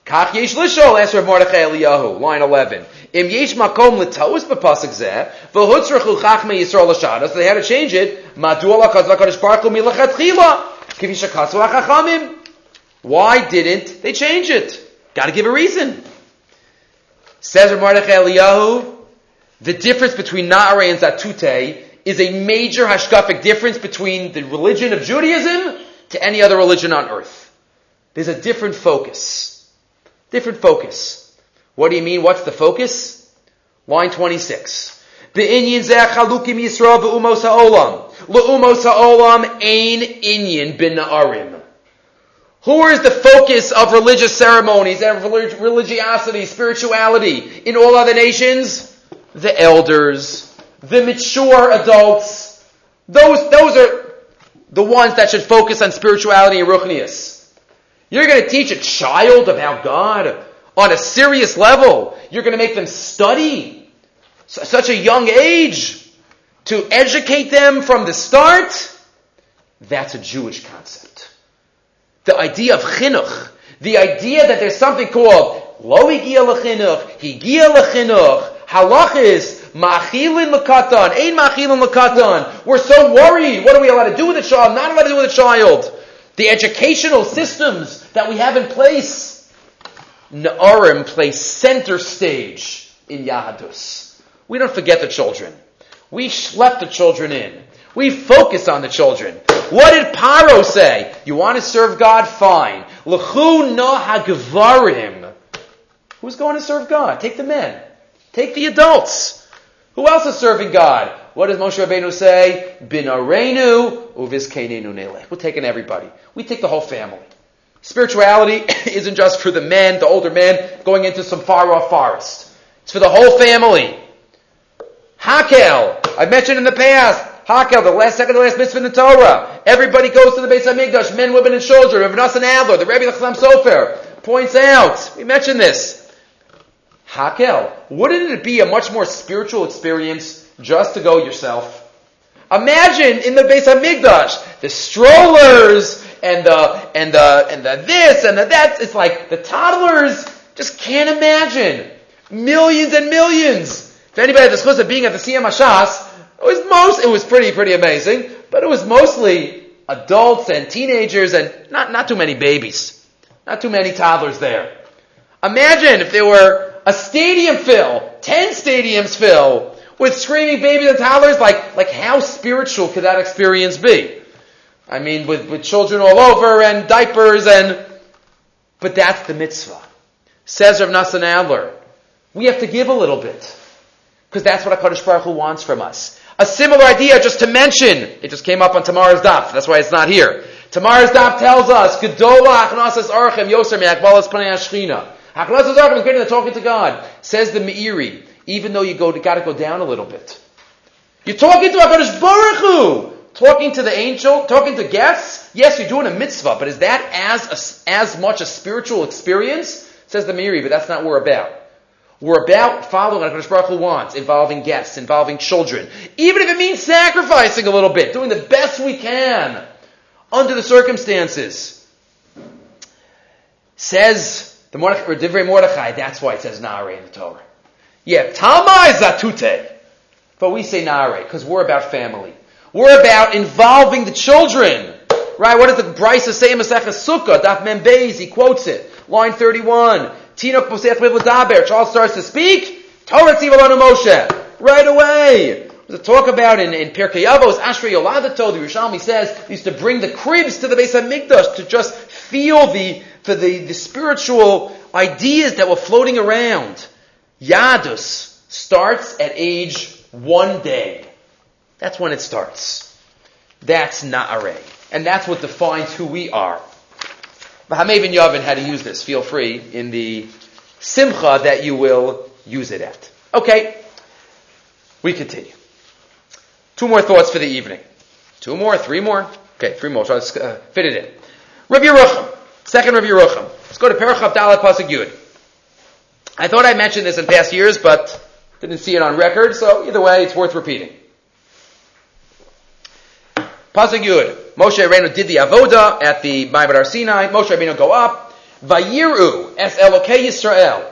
Kach yesh lishol, answer Mordechai Eliyahu, line 11. Im yesh makom zeh, Yisrael l'shadas, they had to change it, baruch hu milachatchila, kivi shakasu ha'chachamim. Why didn't they change it? Gotta give a reason. Says Mordechai Eliyahu, the difference between Na'are and Zatute is a major hashkafic difference between the religion of Judaism to any other religion on earth. There's a different focus. Different focus. What do you mean? What's the focus? Line 26. Be'inyin zeh chalukim Yisrael be'umos ha'olam. Le'umos ha'olam ein inyin bin na'arim. Who is the focus of religious ceremonies and religiosity, spirituality in all other nations? The elders, the mature adults. Those, those are the ones that should focus on spirituality and ruchnias. You're going to teach a child about God on a serious level. You're going to make them study such a young age to educate them from the start. That's a Jewish concept. The idea of chinuch, the idea that there's something called lo higia lechinuch, higia lechinuch, halachis, machilin lekatan, ein machilin lekatan. We're so worried. What are we allowed to do with a child? Not allowed to do with a child. The educational systems that we have in place. Na'arim play center stage in Yahadus. We don't forget the children. We left the children in. We focus on the children. What did Paro say? You want to serve God? Fine. L'chu no. Who's going to serve God? Take the men. Take the adults. Who else is serving God? What does Moshe Rabbeinu say? Bin arenu uvis nelech. We're taking everybody. We take the whole family. Spirituality isn't just for the men, the older men, going into some far off forest. It's for the whole family. Hakel. I've mentioned in the past. Hakel, the last second to last mitzvah in the Torah. Everybody goes to the Beis Hamikdash, men, women, and children. Rav Nassan Adler, the Rebbe Lachlam Sofer, points out. We mentioned this. Hakel. Wouldn't it be a much more spiritual experience just to go yourself? Imagine in the base of Hamikdash, the strollers and the and the and the this and the that. It's like the toddlers just can't imagine millions and millions. If anybody the chus of being at the Siyum Hashas, it was most it was pretty pretty amazing, but it was mostly adults and teenagers and not not too many babies, not too many toddlers there. Imagine if there were a stadium fill, ten stadiums fill, with screaming babies and toddlers, like, like how spiritual could that experience be? I mean, with, with children all over and diapers and, but that's the mitzvah. Says Rav Nassan Adler, we have to give a little bit. Because that's what HaKadosh Baruch Hu wants from us. A similar idea, just to mention, it just came up on tomorrow's daf, that's why it's not here. Tomorrow's daf tells us, Gedola Hachnasas Orchim Yoser Me'akbalas Panei Ashchina. Hachnasas Orchim is greater than talking to God. Says the Meiri, even though you go, gotta go down a little bit. You're talking to HaKadosh Baruch Hu! Talking to the angel, talking to guests, yes, you're doing a mitzvah, but is that as, as much a spiritual experience? Says the Meiri, but that's not what we're about. We're about following what HaKadosh Baruch Hu wants, involving guests, involving children. Even if it means sacrificing a little bit, doing the best we can under the circumstances. Says the Mordechai, or Divrei Mordechai, that's why it says Nare in the Torah. Yeah, Talmai Zatute. But we say Nare, because we're about family. We're about involving the children. Right? What does the Braisa say in Masechah Sukkah? Daf Membeis, he quotes it. Line 31. Tinok Posech Daber. Charles starts to speak. Torah Tzivalonu Moshe. Right away. There's a talk about in, in Pirkei Avos, Ashrei Yoladato, the Yerushalmi says, used to bring the cribs to the Beis HaMikdash to just feel the, for the, the spiritual ideas that were floating around. Yahadus starts at age one day. That's when it starts. That's Na'areh. And that's what defines who we are. Hamevin Yavin had to use this. Feel free in the simcha that you will use it at. Okay. We continue. Two more thoughts for the evening. Two more, three more. Okay, three more. So let's uh, fit it in. Rav Yerucham. Second Rav Yerucham. Let's go to Perachab Dalet Pasuk Yud. I thought I mentioned this in past years, but didn't see it on record, so either way, it's worth repeating. Pasuk Yud. Moshe Rabbeinu did the avoda at the Ma'abar Sinai. Moshe Rabbeinu go up. Vayiru es Elokei Yisrael.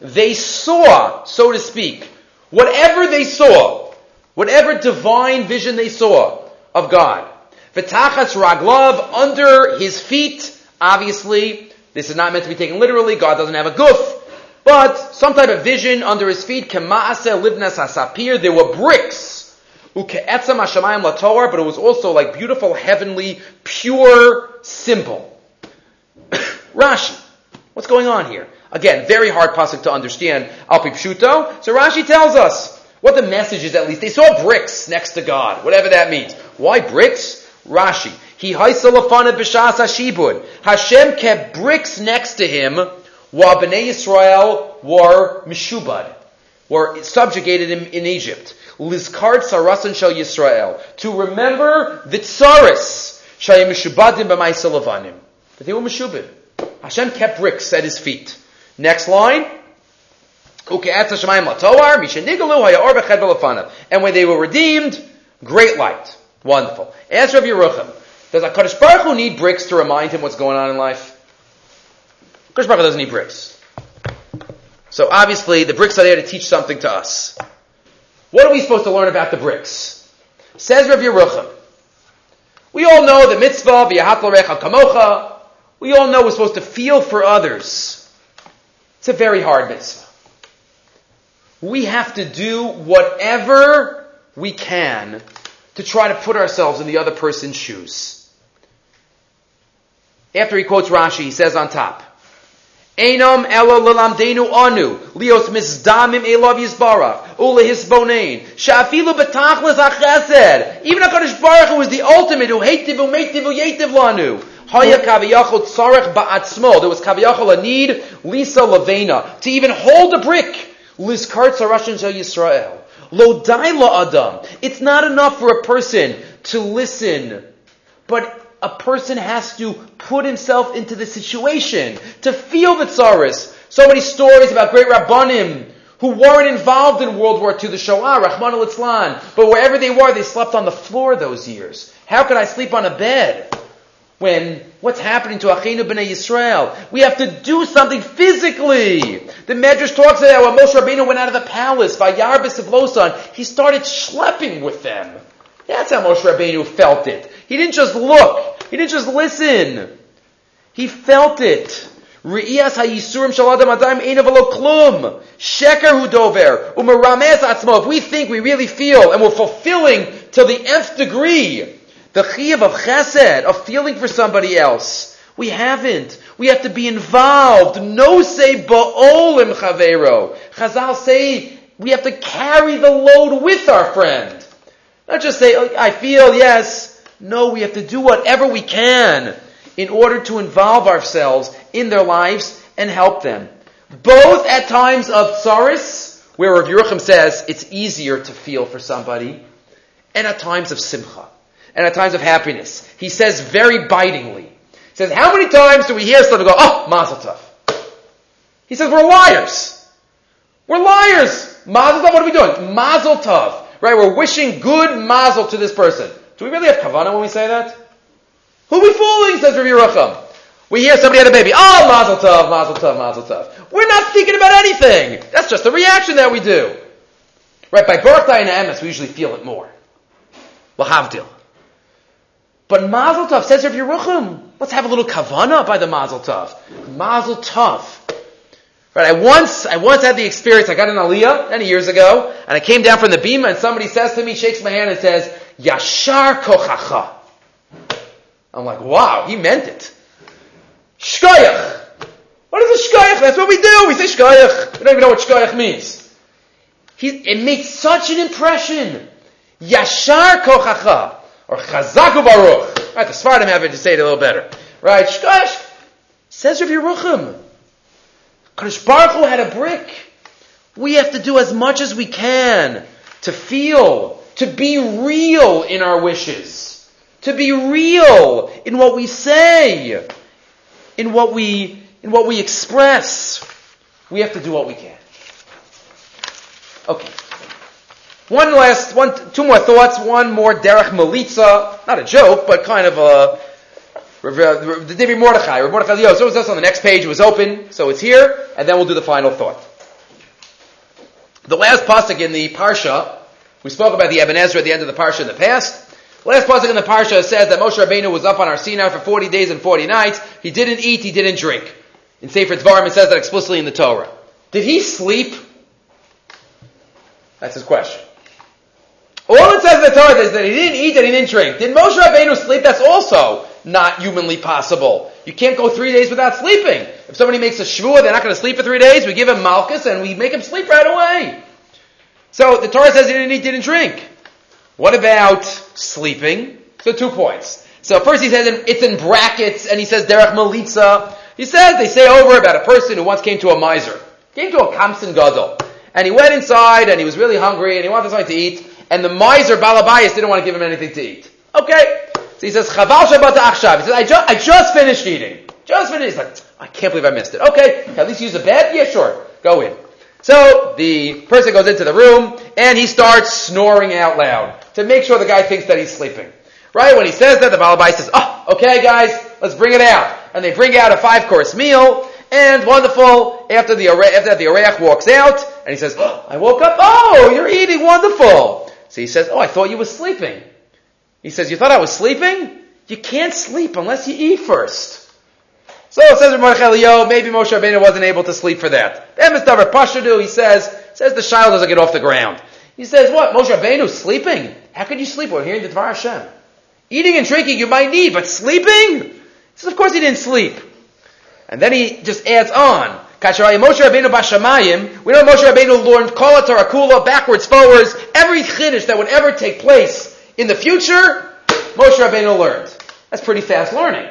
They saw, so to speak, whatever they saw, whatever divine vision they saw of God. V'tachas raglav under his feet. Obviously, this is not meant to be taken literally. God doesn't have a guf. But some type of vision under his feet. There were bricks but it was also like beautiful, heavenly, pure symbol. Rashi, what's going on here? Again, very hard pasuk to understand. Alpi. So Rashi tells us what the message is. At least they saw bricks next to God, whatever that means. Why bricks? Rashi. He haisalafana b'shas hashibud. Hashem kept bricks next to him while Bnei Yisrael were mishubad, were subjugated in, in Egypt. Lizkart Sarasan Shel Yisrael. To remember the Tsaris. Shayim Mishubadim B'mai Lavanim. That they were Meshubid. Hashem kept bricks at his feet. Next line. And when they were redeemed, great light. Wonderful. As Rav Yerucham, does HaKadosh Baruch Hu need bricks to remind him what's going on in life? HaKadosh Baruch Hu doesn't need bricks. So obviously, the bricks are there to teach something to us. What are we supposed to learn about the bricks? Says Rav Yerucham. We all know the mitzvah, v'yahat kamocha. We all know we're supposed to feel for others. It's a very hard mitzvah. We have to do whatever we can to try to put ourselves in the other person's shoes. After he quotes Rashi, he says on top, Einam ela lalamdenu anu, lios mizdamim elav yisbarach, ula hisbonain, shafilu betachlis achesed. Even HaKadosh Baruch Hu is the ultimate, who meitiv, who yetiv lanu. Haya kaviyachol tzarech ba'atzmo. There was kaviyachol a need, lisa lavena, to even hold a brick. Lizkart sarashin shel Yisrael. Lo daila adam. It's not enough for a person to listen, but a person has to put himself into the situation to feel the tsaris. So many stories about great rabbanim who weren't involved in World War II, the Shoah, Rahman al but wherever they were, they slept on the floor those years. How could I sleep on a bed? When what's happening to Achinu b'nei Yisrael? We have to do something physically. The Medrash talks about when Moshe Rabbeinu went out of the palace by Yarbis of Losan, he started schlepping with them. That's how Moshe Rabbeinu felt it. He didn't just look. He didn't just listen. He felt it. Re'iyas ha'yisurim shel adam adayim ein avalo klum. Sheker hu dover. Umerames atzmo. If we think we really feel and we're fulfilling to the nth degree the chiyav of chesed, of feeling for somebody else, we haven't. We have to be involved. No say ba'olim chavero. Chazal say we have to carry the load with our friend. Not just say, oh, I feel, yes. No, we have to do whatever we can in order to involve ourselves in their lives and help them. Both at times of tsaris, where Rav Yerucham says it's easier to feel for somebody, and at times of simcha, and at times of happiness. He says very bitingly, he says, how many times do we hear someone go, oh, mazel tov? He says, we're liars. We're liars. Mazel tov, what are we doing? Mazel tov. Right? We're wishing good mazel to this person. Do we really have kavana when we say that? Who are we fooling, says Rav Yerucham. We hear somebody had a baby. Oh, mazel tov, mazel tov, mazel tov. We're not thinking about anything. That's just the reaction that we do. Right? By birthday and emes, we usually feel it more. Lahavdil. But mazel tov says Rav Yerucham. Let's have a little kavana by the mazel tov. Mazel tov. Right, I once, I once had the experience, I got an aliyah many years ago, and I came down from the bima and somebody says to me, shakes my hand and says, Yashar kochacha. I'm like, wow, he meant it. Shkoyach. What is a shkoyach? That's what we do. We say shkoyach. We don't even know what shkoyach means. He, it made such an impression. Yashar kochacha. Or chazaku baruch. Right, the Sfardim have it to say it a little better. Right, shkoyach. Says Rav Yerucham. Kadosh Baruch Hu had a brick. We have to do as much as we can to feel, to be real in our wishes, to be real in what we say, in what we, in what we express. We have to do what we can. Okay. One last, one, two more thoughts. One more derech melitza, not a joke, but kind of a the Divrei Mordechai, Mordechai. So it was on the next page. It was open, so it's here, and then we'll do the final thought. The last pasuk in the parsha, we spoke about the Ibn Ezra at the end of the parsha in the past. Last pasuk in the parsha says that Moshe Rabbeinu was up on Har Sinai for 40 days and 40 nights. He didn't eat, he didn't drink. In Sefer Dvarim, it says that explicitly in the Torah. Did he sleep? That's his question. All it says in the Torah is that he didn't eat and he didn't drink. Did Moshe Rabbeinu sleep? That's also not humanly possible. You can't go three days without sleeping. If somebody makes a shvua, they're not going to sleep for three days. We give him malkus and we make him sleep right away. So the Torah says he didn't eat, didn't drink. What about sleeping? So two points. So first he says it's in brackets and he says derech malitza. He says they say over about a person who once came to a miser, came to a kamsin gadol, and he went inside and he was really hungry and he wanted something to eat and the miser Balabayas didn't want to give him anything to eat. Okay. So he says, Chaval Shabbat Achshav. He says, I, ju- I just finished eating. Just finished. He's like, I can't believe I missed it. Okay. At least use a bed? Yeah, sure. Go in. So the person goes into the room and he starts snoring out loud to make sure the guy thinks that he's sleeping. Right? When he says that, the Balabai says, oh, okay guys, let's bring it out. And they bring out a five course meal and wonderful, after the, after the Areach walks out, and he says, oh, I woke up, oh, you're eating wonderful. So he says, oh, I thought you were sleeping. He says, you thought I was sleeping? You can't sleep unless you eat first. So it says in Mordechai maybe Moshe Rabbeinu wasn't able to sleep for that. Emes Davar Pashadu, he says, says the child doesn't get off the ground. He says, what, Moshe Rabbeinu sleeping? How could you sleep while hearing the Dvar Hashem? Eating and drinking you might need, but sleeping? Says, of course he didn't sleep. And then he just adds on, Moshe Rabbeinu Bashamayim, we know Moshe Rabbeinu learned Kala Tarakula, backwards, forwards, every chiddush that would ever take place in the future, Moshe Rabbeinu learned. That's pretty fast learning.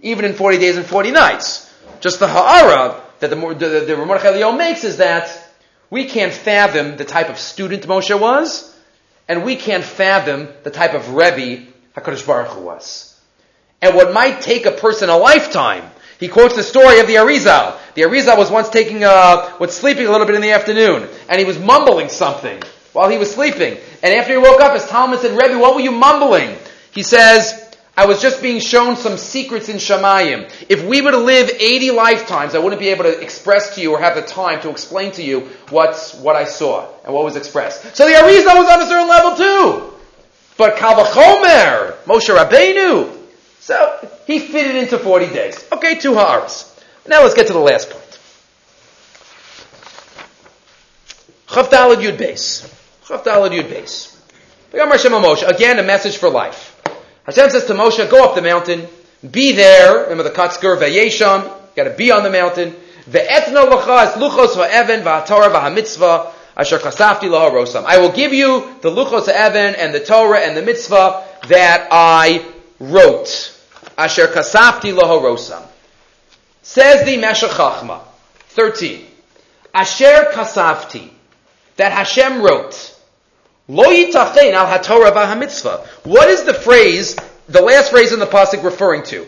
Even in 40 days and 40 nights. Just the ha'ara that the, the, the Mordechai makes is that we can't fathom the type of student Moshe was, and we can't fathom the type of Rebbe HaKadosh Baruch Hu was. And what might take a person a lifetime, he quotes the story of the Arizal. The Arizal was once taking a, was sleeping a little bit in the afternoon, and he was mumbling something while he was sleeping. And after he woke up, his talmid said, Rebbe, what were you mumbling? He says, I was just being shown some secrets in Shamayim. If we were to live 80 lifetimes, I wouldn't be able to express to you or have the time to explain to you what's, what I saw and what was expressed. So the Arizal was on a certain level too. But Kalvachomer, Moshe Rabbeinu, so he fitted into 40 days. Okay, two ha'aras. Now let's get to the last point. Chavdalad Yud Beis. Chavdalad Yud Beis. Again, a message for life. Hashem says to Moshe, go up the mountain, be there, remember the Kotzker, Vayesham, gotta be on the mountain, Ve'etno l'cha es luchos va'even va'atorah va'hamitzvah, asher kasafti rosam. I will give you the luchos ha'even and the Torah and the mitzvah that I wrote. Asher kasafti rosam. Says the Meshech Chachma, 13. Asher kasafti, that Hashem wrote. Lo yitachein al haTorah v'hamitzvah. What is the phrase, the last phrase in the pasuk referring to?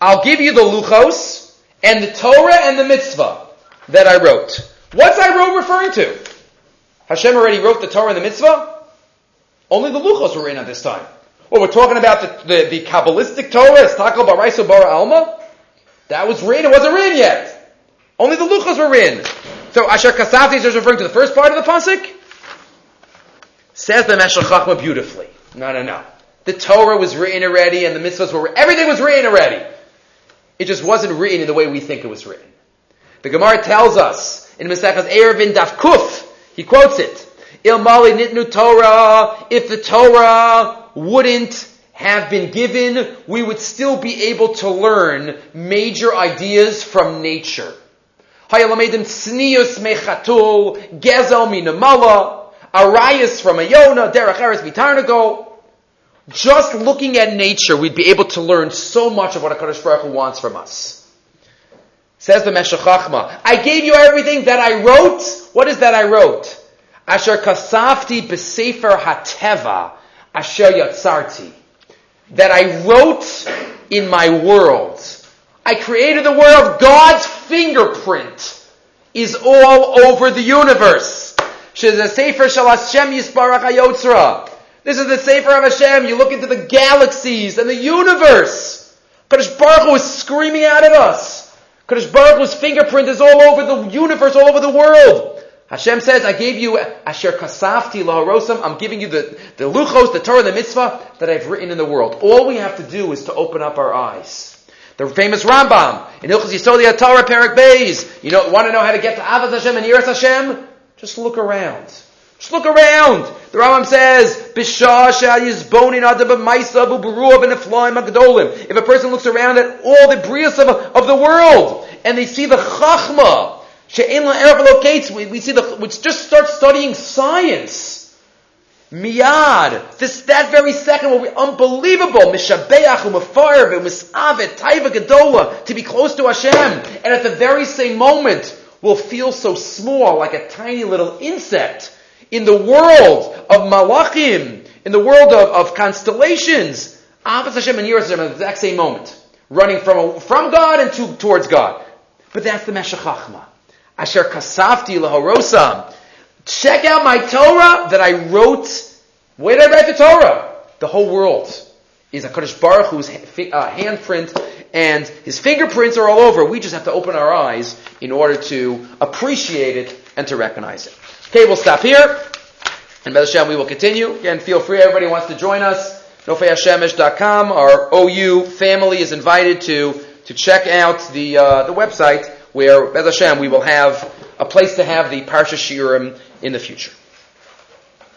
I'll give you the luchos and the Torah and the mitzvah that I wrote. What's I wrote referring to? Hashem already wrote the Torah and the mitzvah? Only the luchos were in at this time. Well, we're talking about the, the, the Kabbalistic Torah, Estakel Baraiso Bara Alma. That was written, it wasn't written yet. Only the luchos were in. So Asher Kasavti is referring to the first part of the pasuk? Says the Meshech Chachma beautifully. No, no, no. The Torah was written already and the mitzvahs were, everything was written already. It just wasn't written in the way we think it was written. The Gemara tells us in Masechas Eruvin Daf Kuf, he quotes it, Il Mali Nitnu Torah, if the Torah wouldn't have been given, we would still be able to learn major ideas from nature. Hayalamedim Snius Mechatul, Gezel Minamala, Arias from Ayona, Derech Eretz Bitarnago. Just looking at nature, we'd be able to learn so much of what HaKadosh Baruch Hu wants from us. Says the Meshech Chachma, I gave you everything that I wrote. What is that I wrote? Asher kasavti b'sefer hateva, asher yatzarti. That I wrote in my world. I created the world. God's fingerprint is all over the universe. She's a Sefer Hashem. This is the Sefer of Hashem. You look into the galaxies and the universe. Kadosh Baruch Hu is screaming out at us. Kadosh Baruch Hu's fingerprint is all over the universe, all over the world. Hashem says, I gave you Asher Kasavti Laharosam. I'm giving you the, the Luchos, the Torah, the Mitzvah that I've written in the world. All we have to do is to open up our eyes. The famous Rambam in Ilchas Yisod Torah Perek Beis. You know, want to know how to get to Ahavas Hashem and Yiras Hashem? Just look around. Just look around. The Rambam says, If a person looks around at all the brias of, of the world, and they see the chachma, locates, we, we see the, we just start studying science. Miyad, this, that very second will be unbelievable. Mishabeach u'mafar v'misavet taiva gedola, to be close to Hashem. And at the very same moment, will feel so small, like a tiny little insect in the world of malachim, in the world of, of constellations. Ahavas Hashem and Yiras Hashem at the exact same moment, running from, from God and to, towards God. But that's the Meshech Chachma. Asher kasavti lahorosam. Check out my Torah that I wrote. Where did I write the Torah? The whole world is a Kadosh Baruch Hu's uh, handprint and his fingerprints are all over. We just have to open our eyes in order to appreciate it and to recognize it. Okay, we'll stop here. And Bez Hashem, we will continue. Again, feel free, everybody wants to join us. NofeHashemish.com. Our OU family is invited to, to check out the, uh, the website where, Bez Hashem, we will have a place to have the Parsha Shiurim in the future.